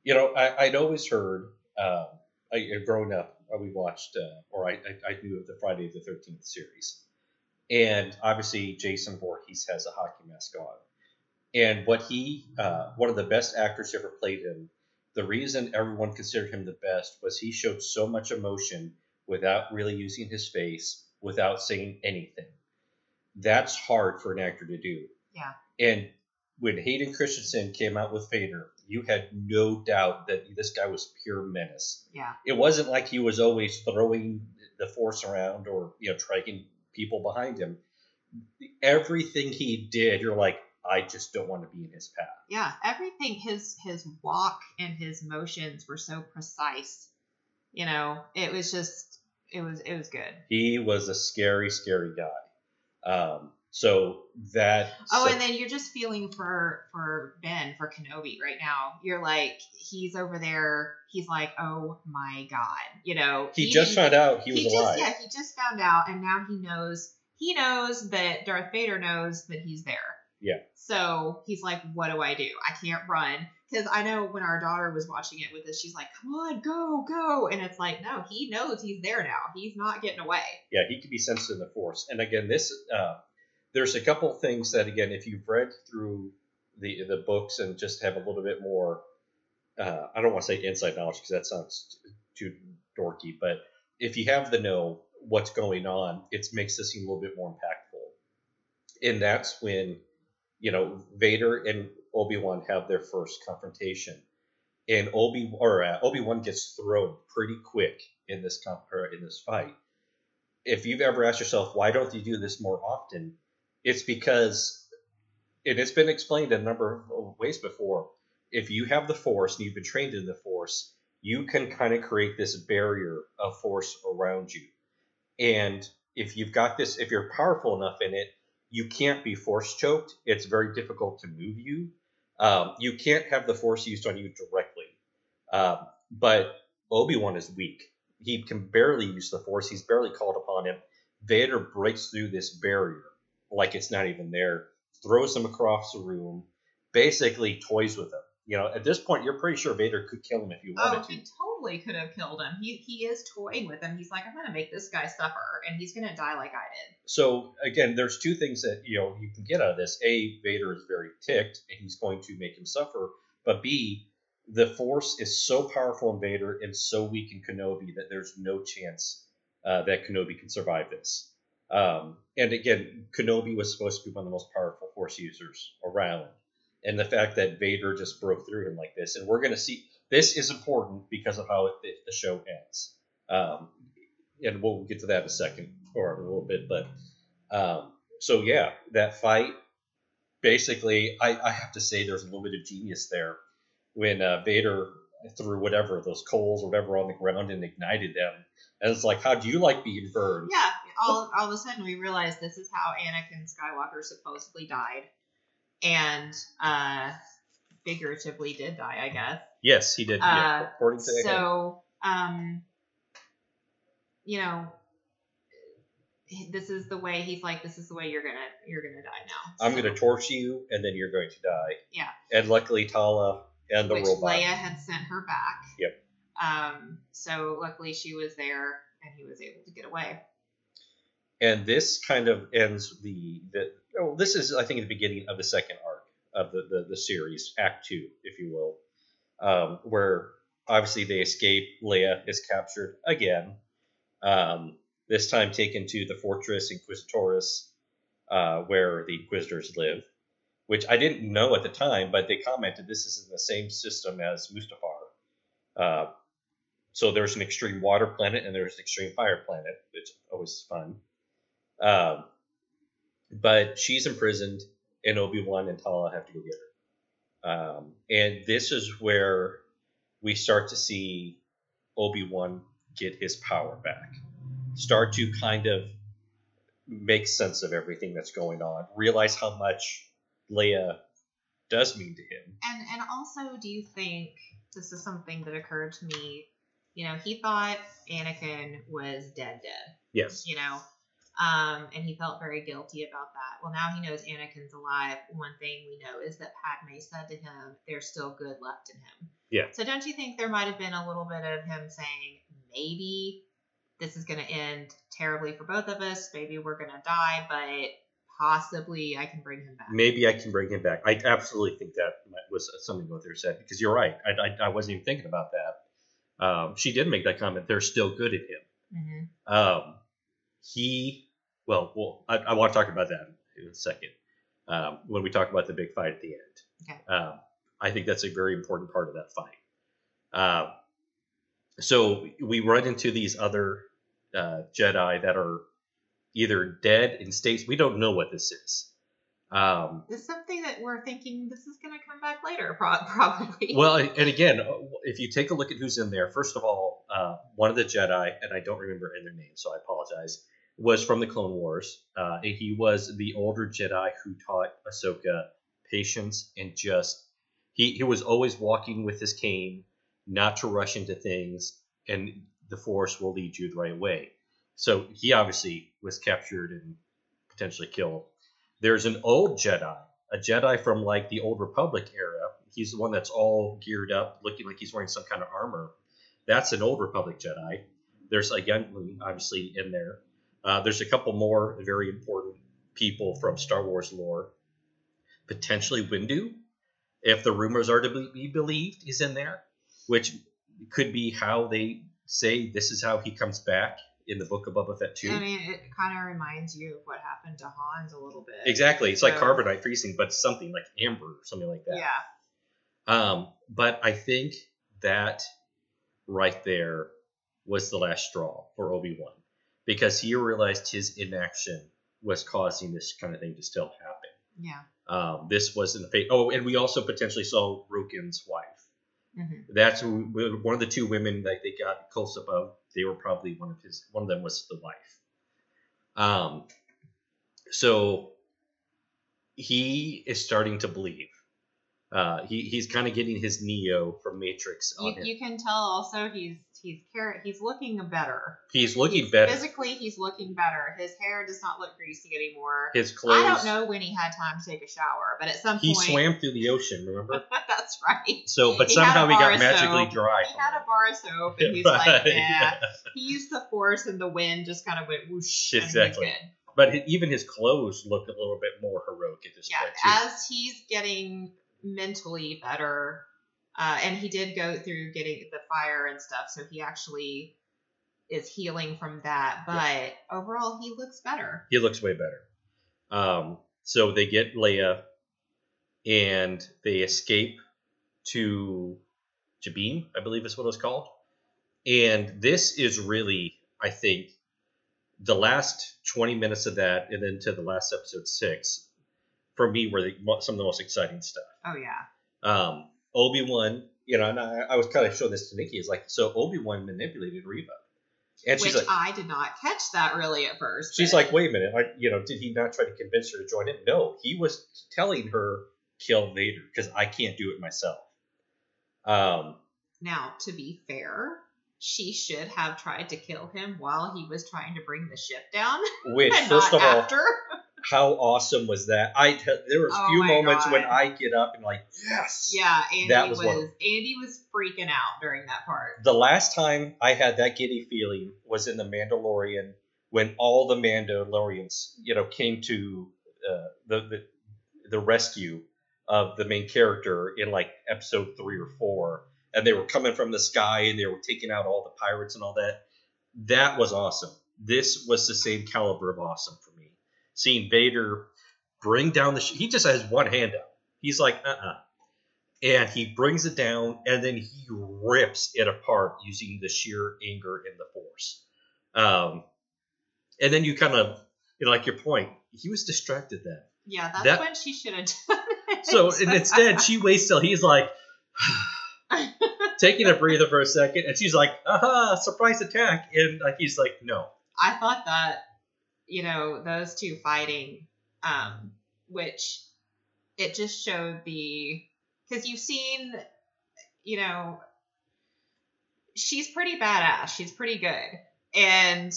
you know, I, I'd always heard, um, I, growing up, uh, we watched, uh, or I, I, I knew of the Friday the 13th series. And obviously, Jason Voorhees has a hockey mask on. And what he, uh, one of the best actors who ever played him, the reason everyone considered him the best was he showed so much emotion without really using his face, without saying anything. That's hard for an actor to do. Yeah. And when Hayden Christensen came out with Vader, you had no doubt that this guy was pure menace. Yeah. It wasn't like he was always throwing the force around or you know striking people behind him. Everything he did, you're like, I just don't want to be in his path. Yeah, everything his his walk and his motions were so precise. You know, it was just it was it was good. He was a scary, scary guy. Um, So that. Oh, so- and then you're just feeling for for Ben for Kenobi right now. You're like he's over there. He's like, oh my god, you know. he just found out he was he alive. Just, yeah, he just found out, and now he knows. He knows that Darth Vader knows that he's there. Yeah. So he's like, what do I do? I can't run. Because I know when our daughter was watching it with us, she's like, come on, go, go. And it's like, no, he knows he's there now. He's not getting away. yeah, he could be sensitive to the force. And again, this uh, there's a couple things that again, if you've read through the the books and just have a little bit more, uh, I don't want to say inside knowledge because that sounds too dorky, but if you have the know what's going on, it makes this seem a little bit more impactful. And that's when you know Vader and Obi Wan have their first confrontation, and Obi or uh, Obi Wan gets thrown pretty quick in this comp- in this fight. If you've ever asked yourself why don't you do this more often, it's because and it's been explained in a number of ways before. If you have the force and you've been trained in the force, you can kind of create this barrier of force around you. And if you've got this, if you're powerful enough in it, you can't be force choked. It's very difficult to move you. Um, you can't have the force used on you directly. Um, but Obi Wan is weak he can barely use the force. He's barely called upon him. Vader breaks through this barrier like it's not even there, throws him across the room, basically toys with him. You know, at this point, you're pretty sure Vader could kill him if you wanted Oh, to. he totally could have killed him. He he is toying with him. He's like, I'm gonna make this guy suffer, and he's gonna die like I did. So again, there's two things that you know you can get out of this. A, Vader is very ticked, and he's going to make him suffer. But B, the Force is so powerful in Vader and so weak in Kenobi that there's no chance uh, that Kenobi can survive this. Um, and again, Kenobi was supposed to be one of the most powerful Force users around, and the fact that Vader just broke through him like this, and we're going to see this is important because of how it, the, the show ends. Um, and we'll get to that in a second or a little bit, but um, so yeah, that fight. Basically, I, I have to say there's a little bit of genius there when uh, Vader threw whatever those coals or whatever on the ground and ignited them. And it's like, how do you like being burned? Yeah. All all of a sudden, we realize this is how Anakin Skywalker supposedly died, and uh, figuratively did die, I guess. Yes, he did. yeah, Uh, according to. So, um, you know, this is the way he's like. This is the way you're gonna you're gonna die now. I'm going to torch you, and then you're going to die. Yeah. And luckily, Tala and the which robot. Leia had sent her back. Yep. Um. So luckily she was there, and he was able to get away. And this kind of ends the the oh, this is I think the beginning of the second arc of the the, the series, Act Two, if you will, um, where obviously they escape. Leia is captured again. Um, this time taken to the fortress Inquisitoris, uh, where the Inquisitors live, which I didn't know at the time, but they commented this is in the same system as Mustafar. Uh, so there's an extreme water planet and there's an extreme fire planet, which is always fun. Um, but she's imprisoned, and Obi Wan and Tala have to go get her. Um, and this is where we start to see Obi Wan get his power back, start to kind of make sense of everything that's going on, realize how much Leia does mean to him. And and also, do you think this is something that occurred to me? You know, he thought Anakin was dead, dead. Yes. You know, um, and he felt very guilty about that. Well, now he knows Anakin's alive. One thing we know is that Padme said to him, "There's still good left in him." Yeah. So don't you think there might have been a little bit of him saying, maybe this is going to end terribly for both of us. Maybe we're going to die, but possibly I can bring him back. Maybe I can bring him back. I absolutely think that was something what they said because you're right. I, I, I wasn't even thinking about that. Um, she did make that comment. They're still good at him. hmm Um, he, well, well, I, I want to talk about that in a second um, when we talk about the big fight at the end. Okay. Um, I think that's a very important part of that fight. Uh, so we run into these other uh, Jedi that are either dead in states. We don't know what this is. Um, It's something that we're thinking this is going to come back later, pro- probably. well, and again, if you take a look at who's in there, first of all, uh, one of the Jedi, and I don't remember their name, so I apologize. Was from the Clone Wars. Uh, he was the older Jedi who taught Ahsoka patience and just he he was always walking with his cane, not to rush into things, and the Force will lead you the right way. So he obviously was captured and potentially killed. There's an old Jedi, a Jedi from like the old Republic era. He's the one that's all geared up, looking like he's wearing some kind of armor. That's an old Republic Jedi. There's a youngling, obviously, in there. Uh, there's a couple more very important people from Star Wars lore. Potentially Windu, if the rumors are to be believed, is in there, which could be how they say this is how he comes back in the book of Boba Fett too. I mean, it kind of reminds you of what happened to Han's a little bit. Exactly, it's like carbonite freezing, but something like amber or something like that. Yeah. Um, but I think that right there was the last straw for Obi Wan because he realized his inaction was causing this kind of thing to still happen. Yeah. Um, this wasn't a fate. Oh, and we also potentially saw Roken's wife. hmm That's one of the two women that they got close up of. They were probably one of his. One of them was the wife. Um, so he is starting to believe. Uh, he, he's kind of getting his Neo from Matrix on You, you can tell also he's he's car- he's looking better. he's looking He's- better. Physically, he's looking better. His hair does not look greasy anymore. His clothes. I don't know when he had time to take a shower, but at some He point, he swam through the ocean. Remember? that's right. So, but He somehow he got magically soap. dry. He had a bar of soap, and he's Right, like, yeah. yeah. He used the force, and the wind just kind of went whoosh. Exactly. But even his clothes look a little bit more heroic at this Yeah, point too. as he's getting mentally better, uh, and he did go through getting the fire and stuff, so he actually is healing from that. But overall, he looks better. he looks way better. Um, so they get Leia, and they escape to Jabiim, I believe is what it's called. And this is really, I think, the last 20 minutes of that, and then to the last episode six, for me, were the, some of the most exciting stuff. Oh yeah, Um, Obi Wan, you know, and I, I was kind of showing this to Nikki, is like, so Obi Wan manipulated Reva, and which like, I did not catch that really at first. She's but- like, wait a minute, like, you know, did he not try to convince her to join him? No, he was telling her kill Vader because I can't do it myself. Um, now to be fair. She should have tried to kill him while he was trying to bring the ship down, which first of all, after. how awesome was that? I there were a Oh few moments when I get up and like, yes. Yeah, Andy That was, was of- Andy was freaking out during that part. The last time I had that giddy feeling was in the Mandalorian when all the Mandalorians, you know, came to uh, the, the the rescue of the main character in like episode three or four, and they were coming from the sky and they were taking out all the pirates and all that. That was awesome. This was the same caliber of awesome for me. Seeing Vader bring down the sh- he just has one hand up. He's like, uh uh and he brings it down and then he rips it apart using the sheer anger and the force um, and then you kind of you know like your point he was distracted then Yeah, that's That- when she should have done it. so and instead she waits till he's like taking a breather for a second and she's like aha surprise attack and like he's like no I thought that, you know, those two fighting, um, which it just showed the because you've seen, you know, she's pretty badass. She's pretty good, and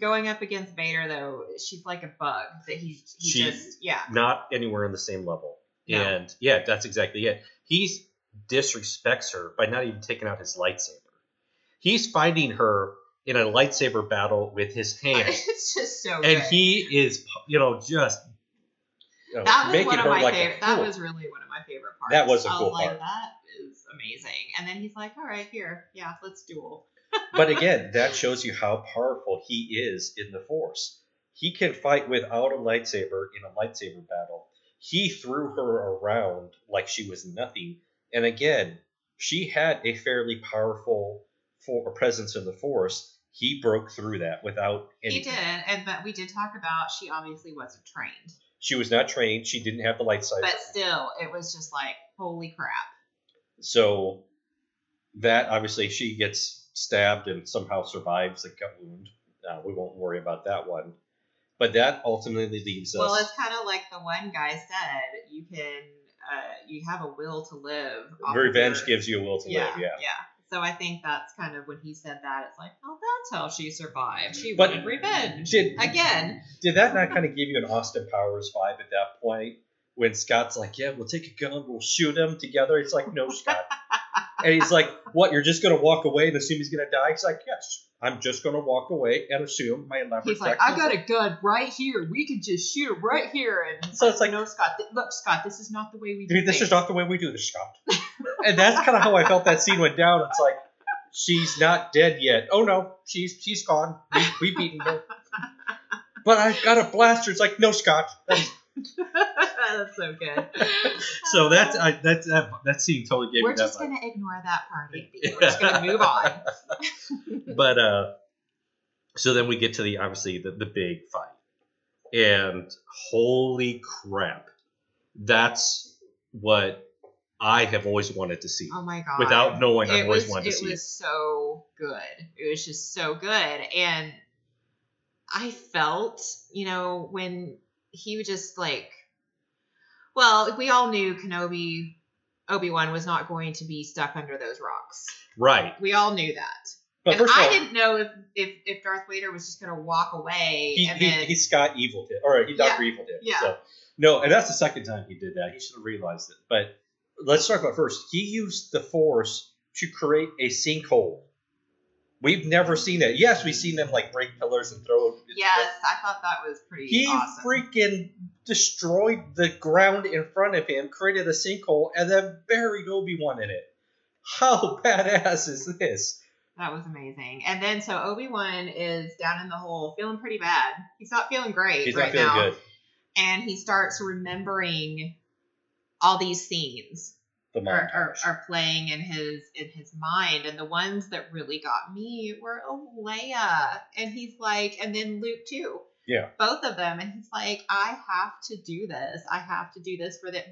going up against Vader though, she's like a bug that he he She- just yeah. not anywhere on the same level. No. and yeah that's exactly it. He disrespects her by not even taking out his lightsaber. He's fighting her in a lightsaber battle with his hand it's just so and good. he is you know just you know, that was making one of her my like favorite. That was really one of my favorite parts. That was a I cool was like, part. that is amazing. And then he's like, all right, here, yeah, let's duel. but again that shows you how powerful he is in the force he can fight without a lightsaber in a lightsaber battle he threw her around like she was nothing and again she had a fairly powerful for presence in the force he broke through that without any He did, and but we did talk about she obviously wasn't trained, she was not trained she didn't have the lightsaber but still, it was just like, holy crap. So that obviously she gets stabbed and somehow survives the gut wound. uh, we won't worry about that one. But that ultimately leaves us. Well, it's kind of like the one guy said. You can, uh, you have a will to live. revenge gives you a will to yeah, live. Yeah. yeah. So I think that's kind of when he said that. It's like, oh, that's how she survived. She But- wanted revenge Did again. did that not kind of give you an Austin Powers vibe at that point when Scott's like, "Yeah, we'll take a gun, we'll shoot him together." It's like, "No, Scott," and he's like, "What? You're just gonna walk away and assume he's gonna die?" He's like, "Yes, I'm just gonna walk away and assume my elaborate." He's like, I got a gun right here. We could just shoot him right here. And So it's like- no, Scott. th- look, Scott. This is not the way we do Dude, this is not the way we do this, Scott. and that's kind of how I felt that scene went down. It's like she's not dead yet. Oh no, she's she's gone. We we beaten her. But I've got a blaster. It's like no, Scott. That's- that's so good. so that's I, that's that, that scene totally gave We're me that. just vibe. gonna ignore that part, Andy. We're just gonna move on. but uh, so then we get to the obviously the, the big fight, and holy crap, that's what I have always wanted to see. Oh my god! Without knowing, I've it always wanted to see. it was so good. It was just so good, and I felt, you know, when he would just like, well, we all knew Kenobi, Obi Wan was not going to be stuck under those rocks. Right, We all knew that, but and I all, didn't know if if if Darth Vader was just going to walk away he, and he, then he Scott Evil did, or he Doctor Evil did. Yeah. So no, and that's the second time he did that. He should have realized it. But let's talk about first. He used the Force to create a sinkhole. We've never seen it. Yes, we've seen them like break pillars and throw. yes, I thought that was pretty He awesome. freaking destroyed the ground in front of him, created a sinkhole, and then buried Obi Wan in it. How badass is this? That was amazing. And then so Obi Wan is down in the hole, feeling pretty bad. He's not feeling great He's right not feeling now. good. And he starts remembering all these scenes The are, are, are playing in his in his mind. And the ones that really got me were oh Leia. And he's like, and then Luke too. Yeah. Both of them. And he's like, I have to do this. I have to do this for them.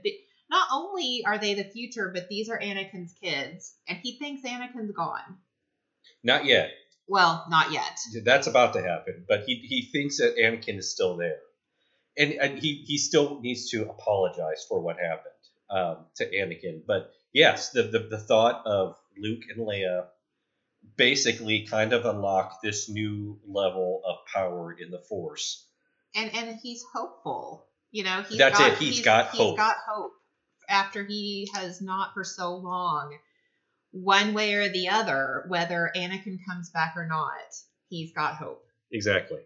Not only are they the future, but these are Anakin's kids. And he thinks Anakin's gone. Not yet. Well, not yet. That's about to happen, but he he thinks that Anakin is still there, and and he he still needs to apologize for what happened um, to Anakin. But yes, the, the the thought of Luke and Leia basically kind of unlock this new level of power in the Force. and and he's hopeful. You know, he's That's got, it, he's got he's hope. He's got hope after he has not for so long, one way or the other, whether Anakin comes back or not. He's got hope. Exactly.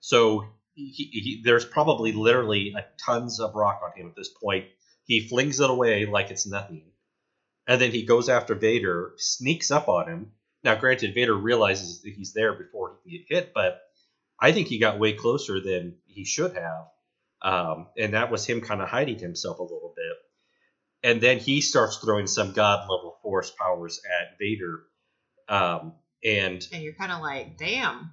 So he, he, there's probably literally a tons of rock on him at this point. He flings it away like it's nothing. And then he goes after Vader, sneaks up on him. Now, granted, Vader realizes that he's there before he can get hit, but I think he got way closer than he should have. Um, and that was him kind of hiding himself a little bit. And then he starts throwing some god level force powers at Vader. Um, and And you're kind of like, damn.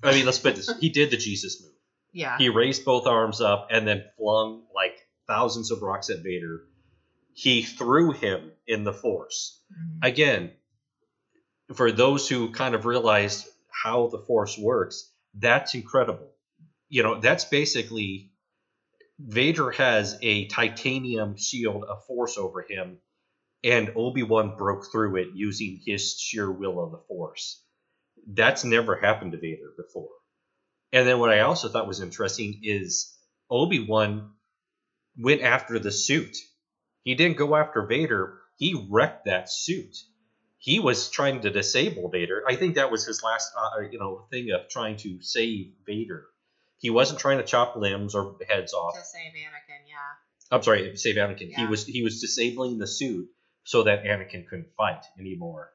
I mean, let's put this. He did the Jesus move. Yeah. He raised both arms up and then flung like thousands of rocks at Vader. He threw him in the Force. Mhm. Again, for those who kind of realize how the Force works, that's incredible. You know, that's basically Vader has a titanium shield of Force over him, and Obi Wan broke through it using his sheer will of the Force. That's never happened to Vader before. And then what I also thought was interesting is Obi Wan went after the suit. He didn't go after Vader. He wrecked that suit. He was trying to disable Vader. I think that was his last, uh, you know, thing of trying to save Vader. He wasn't trying to chop limbs or heads off. To save Anakin, yeah. I'm sorry, save Anakin. He was he was disabling the suit so that Anakin couldn't fight anymore.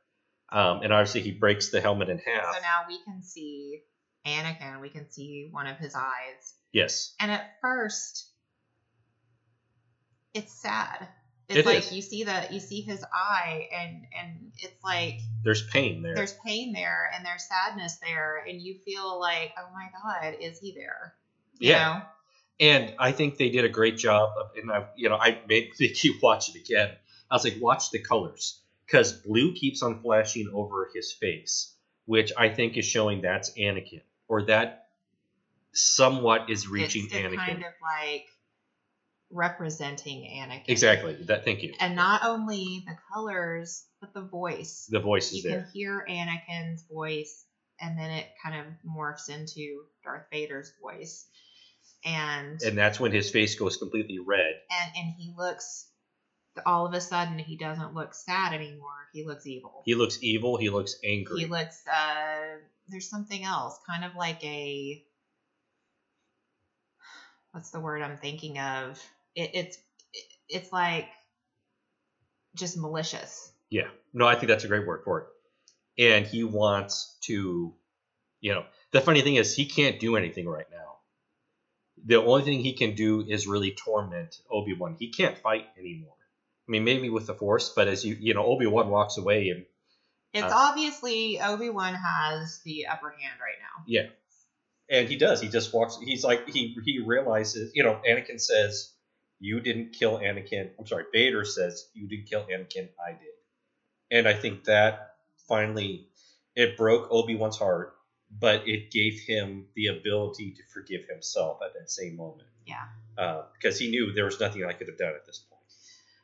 Um, and obviously, he breaks the helmet in half. So now we can see Anakin. We can see one of his eyes. yes, And at first, it's sad. It's It like is. you see that you see his eye, and and it's like there's pain there. there's pain there, and there's sadness there, and you feel like, oh my god, is he there? You Yeah. know? And I think they did a great job of, and I, you know, I made make you watch it again. I was like, watch the colors, because blue keeps on flashing over his face, which I think is showing that's Anakin, or that somewhat is reaching it's Anakin. kind of like representing Anakin. exactly. That. Thank you. And not only the colors, but the voice. The voice is there. you can hear Anakin's voice, and then it kind of morphs into Darth Vader's voice, and And that's when his face goes completely red. and and he looks. All of a sudden, he doesn't look sad anymore. He looks evil. He looks evil. He looks angry. He looks. Uh, there's something else, kind of like a. What's the word I'm thinking of? It, it's it's like just malicious. Yeah. No, I think that's a great word for it. And he wants to, you know, the funny thing is he can't do anything right now. The only thing he can do is really torment Obi Wan. He can't fight anymore. I mean, maybe with the Force, but as you, you know, Obi Wan walks away, and It's Uh, obviously Obi Wan has the upper hand right now. yeah, and he does. He just walks. He's like he he realizes, you know, Anakin says, "You didn't kill Anakin." I'm sorry, Vader says, "You didn't kill Anakin. I did." And I think that finally it broke Obi Wan's heart, but it gave him the ability to forgive himself at that same moment. Yeah. because he knew there was nothing I could have done at this point.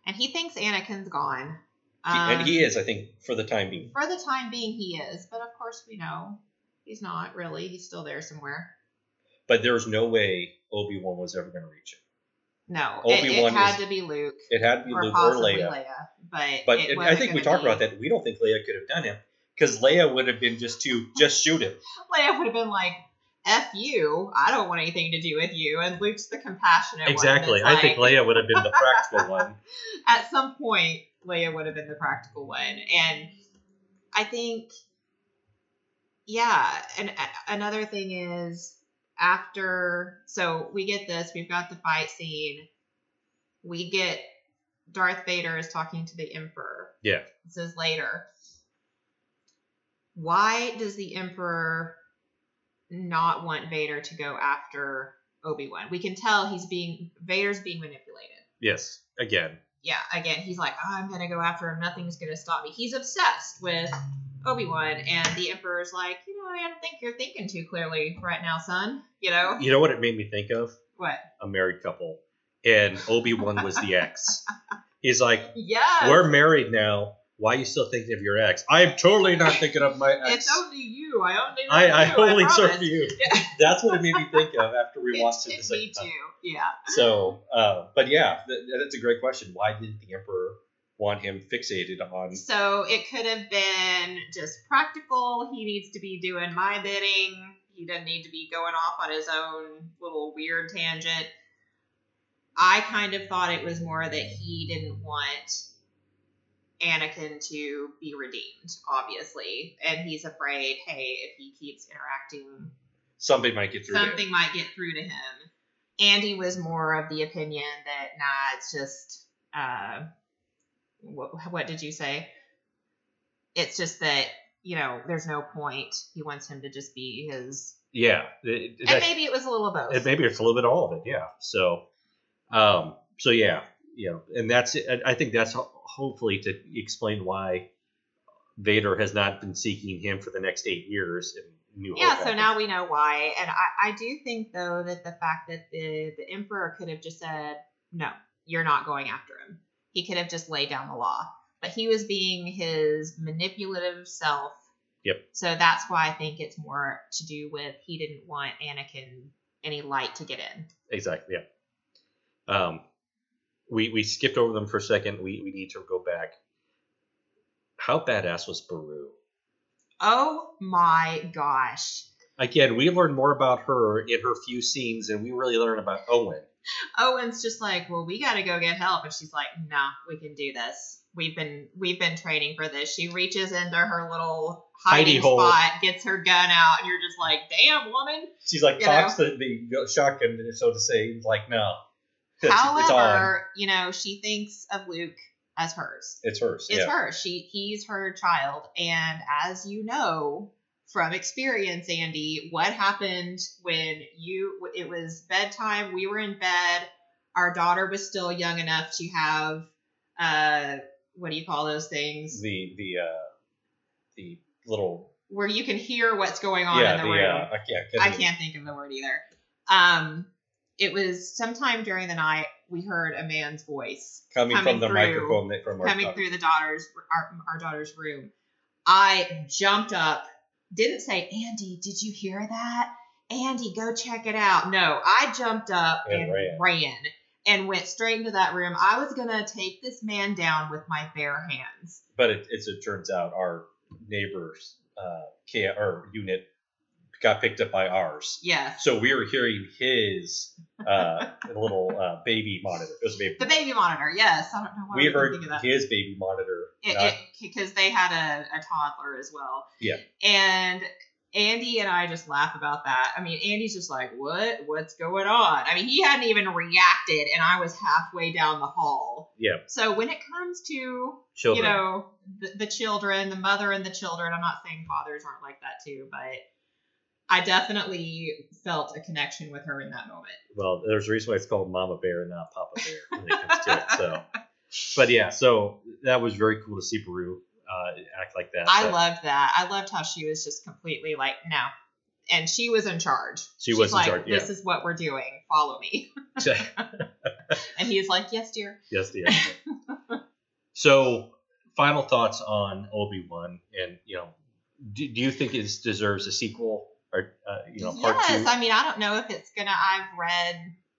And he thinks Anakin's gone. Um, and he is, I think, for the time being. For the time being, he is. But of course, we know he's not really. He's still there somewhere. But there was no way Obi Wan was ever going to reach him. No, it, it Obi-Wan had is- to be Luke It had to be or Luke or Leia. Leia. But But it it- I think we talked be- about that. We don't think Leia could have done him because Leia would have been just to just shoot him. Leia would have been like, "F you! I don't want anything to do with you." And Luke's the compassionate Exactly. I think Leia would have been the practical one. at some point Leia would have been the practical one. And I think yeah, and a- another thing is after so we get this, we've got the fight scene. We get Darth Vader is talking to the Emperor. Yeah. This is later. Why does the Emperor not want Vader to go after Obi-Wan? We can tell he's being Vader's being manipulated Yes. Again. yeah, again, he's like, oh, I'm gonna go after him. Nothing's gonna stop me. He's obsessed with Obi Wan, and the Emperor's like, you know, I don't think you're thinking too clearly right now, son. You know You know what it made me think of? what? A married couple, and Obi Wan was the ex. He's like, Yeah, "We're married now. Why are you still thinking of your ex? I'm totally not thinking of my ex. It's only you. I only. I, I you, only promise." serve you." Yeah. That's what it made me think of after we It- watched it it- the second me time. too. Yeah. So, uh, but yeah, th- that's a great question. Why didn't the emperor want him fixated on? So it could have been just practical. He needs to be doing my bidding. He doesn't need to be going off on his own little weird tangent. I kind of thought it was more that he didn't want Anakin to be redeemed, obviously. And he's afraid, hey, if he keeps interacting, Something might get through. something might get through to him. Andy was more of the opinion that, nah, it's just, uh, what, what did you say? It's just that, you know, there's no point. He wants him to just be his. Yeah, it, it- And maybe it was a little of both. it- maybe it's a little bit of all of it. Yeah. So, um, so yeah, you know, and that's it. I think that's hopefully to explain why Vader has not been seeking him for the next eight years. In New yeah, so now we know why. And I, I do think, though, that the fact that the, the Emperor could have just said, no, you're not going after him. He could have just laid down the law. But he was being his manipulative self. Yep. So that's why I think it's more to do with he didn't want Anakin any light to get in. Exactly. Yeah. Um, we we skipped over them for a second. We we need to go back. How badass was Beru? Oh my gosh. Again, we learn more about her in her few scenes, and we really learn about Owen. Owen's just like, well, we got to go get help, and she's like, nah, we can do this. We've been we've been training for this. She reaches into her little hiding Hidey hole. spot, gets her gun out, and you're just like, damn, woman. She's like You cocks the, the shotgun, so to say. Like, no, However, you know, she thinks of Luke as hers. It's hers. It's yeah. hers. She he's her child, and as you know from experience, Andy, what happened when you it was bedtime? We were in bed. Our daughter was still young enough to have uh what do you call those things? The the uh, the little where you can hear what's going on yeah, in the, the, room. uh, I can't. I can't think of the word either. Um, it was sometime during the night we heard a man's voice coming, coming from the through- microphone that from our coming through the daughter's our, our daughter's room. I jumped up, didn't say, Andy, did you hear that? Andy, go check it out. No, I jumped up And and, ran. ran. and went straight into that room. I was gonna take this man down with my bare hands. But it, as it turns out, our neighbor's uh, K- or unit got picked up by ours. Yes. So we were hearing his uh, little uh, baby monitor. It was a baby. The baby monitor, yes. I don't know why we we heard think of that. his baby monitor. because they had a, a toddler as well. Yeah. And Andy and I just laugh about that. I mean, Andy's just like, "What? What's going on?" I mean, he hadn't even reacted, and I was halfway down the hall. Yeah. So when it comes to children. you know the, the children, the mother and the children, I'm not saying fathers aren't like that too, but I definitely felt a connection with her in that moment. well, there's a reason why it's called Mama Bear and not Papa Bear when it comes to it. So, but yeah, so that was very cool to see Beru uh, act like that. I But loved that. I loved how she was just completely like, no. And she was in charge. She She's was in like, charge, yeah. This is what we're doing. Follow me. And he's like, yes, dear. yes, dear. So, final thoughts on Obi Wan, and you know, do, do you think it deserves a sequel you know part yes. two? I mean, I don't know if it's gonna. I've read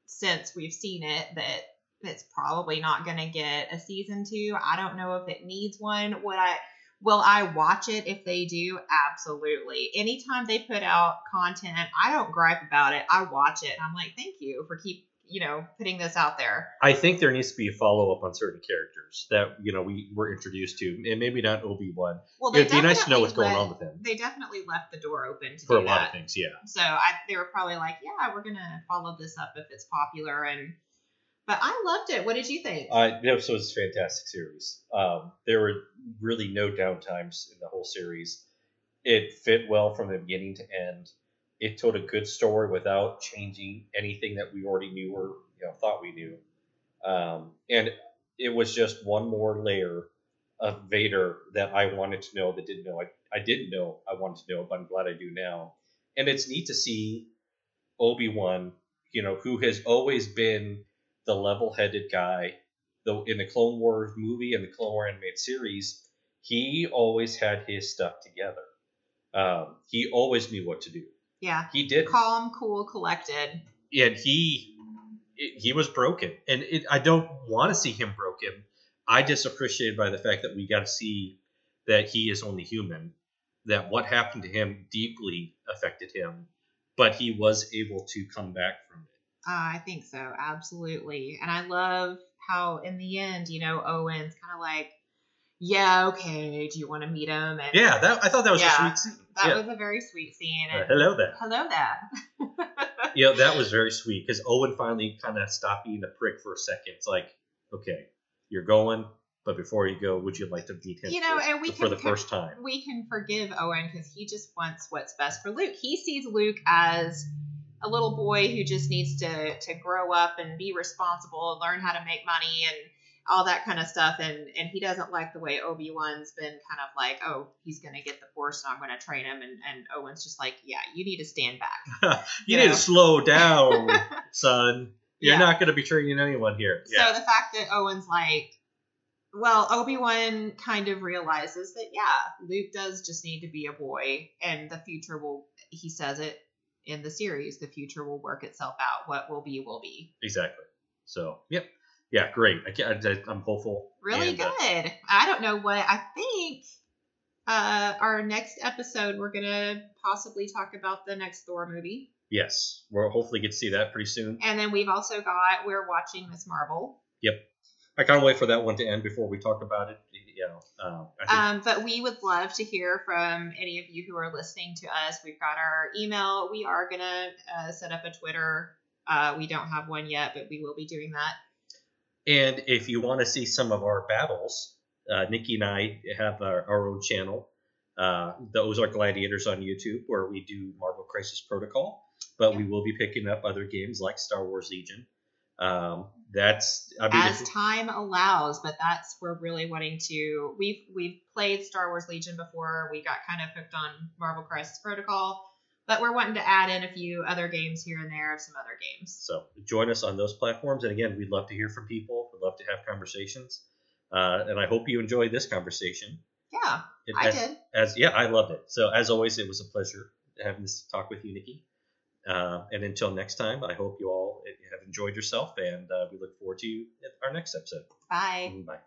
since we've seen it that it's probably not gonna get a season two. I don't know if it needs one. Would I? Will I watch it if they do? Absolutely. Anytime they put out content, I don't gripe about it. I watch it I'm like, thank you for keep you know putting this out there. I think there needs to be a follow up on certain characters that you know we were introduced to, and maybe not Obi Wan. Well, It'd be nice to know definitely what's going let- on with him They definitely left the door open to for a do lot that. of things. Yeah. So I, they were probably like, yeah, we're gonna follow this up if it's popular. And but I loved it. What did you think? Uh, no, so it's a fantastic series. Um, there were really no downtimes in the whole series. It fit well from the beginning to end. It told a good story without changing anything that we already knew or you know thought we knew. Um, and it was just one more layer of Vader that I wanted to know that didn't know. I, I didn't know I wanted to know, but I'm glad I do now. And it's neat to see Obi Wan, you know, who has always been the level-headed guy. Though in the Clone Wars movie and the Clone War animated series, he always had his stuff together. Um, he always knew what to do. Yeah, He did, calm, cool, collected. and he he was broken. And it, I don't want to see him broken. I just appreciated by the fact that we got to see that he is only human. That what happened to him deeply affected him, but he was able to come back from it. Uh, I think so, absolutely. And I love how in the end, you know, Owen's kind of like, yeah, okay, do you want to meet him? And Yeah, that I thought that was Yeah, a sweet scene. that yeah. was a very sweet scene. Uh, hello there. hello, that. Yeah, that was very sweet because Owen finally kind of stopped being a prick for a second. It's like, okay, you're going, but before you go, would you like to meet him? You know, for, and we for can the first time. we can forgive Owen because he just wants what's best for Luke. He sees Luke as a little boy who just needs to to grow up and be responsible and learn how to make money and all that kind of stuff. And and he doesn't like the way Obi Wan's been kind of like, oh, he's gonna get the Force and I'm gonna train him. And and Owen's just like, yeah, you need to stand back. You you need know. to slow down, son. You're Yeah. not going to be training anyone here. Yeah. So the fact that Owen's like, well, Obi Wan kind of realizes that yeah, Luke does just need to be a boy, and the future will. He says it in the series. The future will work itself out. What will be will be. exactly. So, yep. Yeah, great. I can't, I, I'm hopeful. Really And, uh, good. I don't know what I think. Uh, our next episode, we're gonna possibly talk about the next Thor movie, yes, we'll hopefully get to see that pretty soon. and then we've also got we're watching Miss Marvel. Yep, I can't wait for that one to end before we talk about it. You know, um, I think Um, but we would love to hear from any of you who are listening to us. We've got our email. We are going to uh, set up a Twitter. Uh, we don't have one yet, but we will be doing that. And if you want to see some of our battles, uh, Nikki and I have our, our own channel, uh, the Ozark Gladiators on YouTube, where we do Marvel Crisis Protocol. But we will be picking up other games like Star Wars Legion. Um, that's I mean, as time allows, but that's we're really wanting to. We've we've played Star Wars Legion before. We got kind of hooked on Marvel Crisis Protocol, but we're wanting to add in a few other games here and there of some other games. So join us on those platforms. And again, we'd love to hear from people. We'd love to have conversations. Uh, and I hope you enjoyed this conversation. Yeah, It- I as, did. As yeah, I loved it. So as always, it was a pleasure having this talk with you, Nikki. Uh, and until next time, I hope you all have enjoyed yourself, and uh, we look forward to our next episode. Bye. Bye.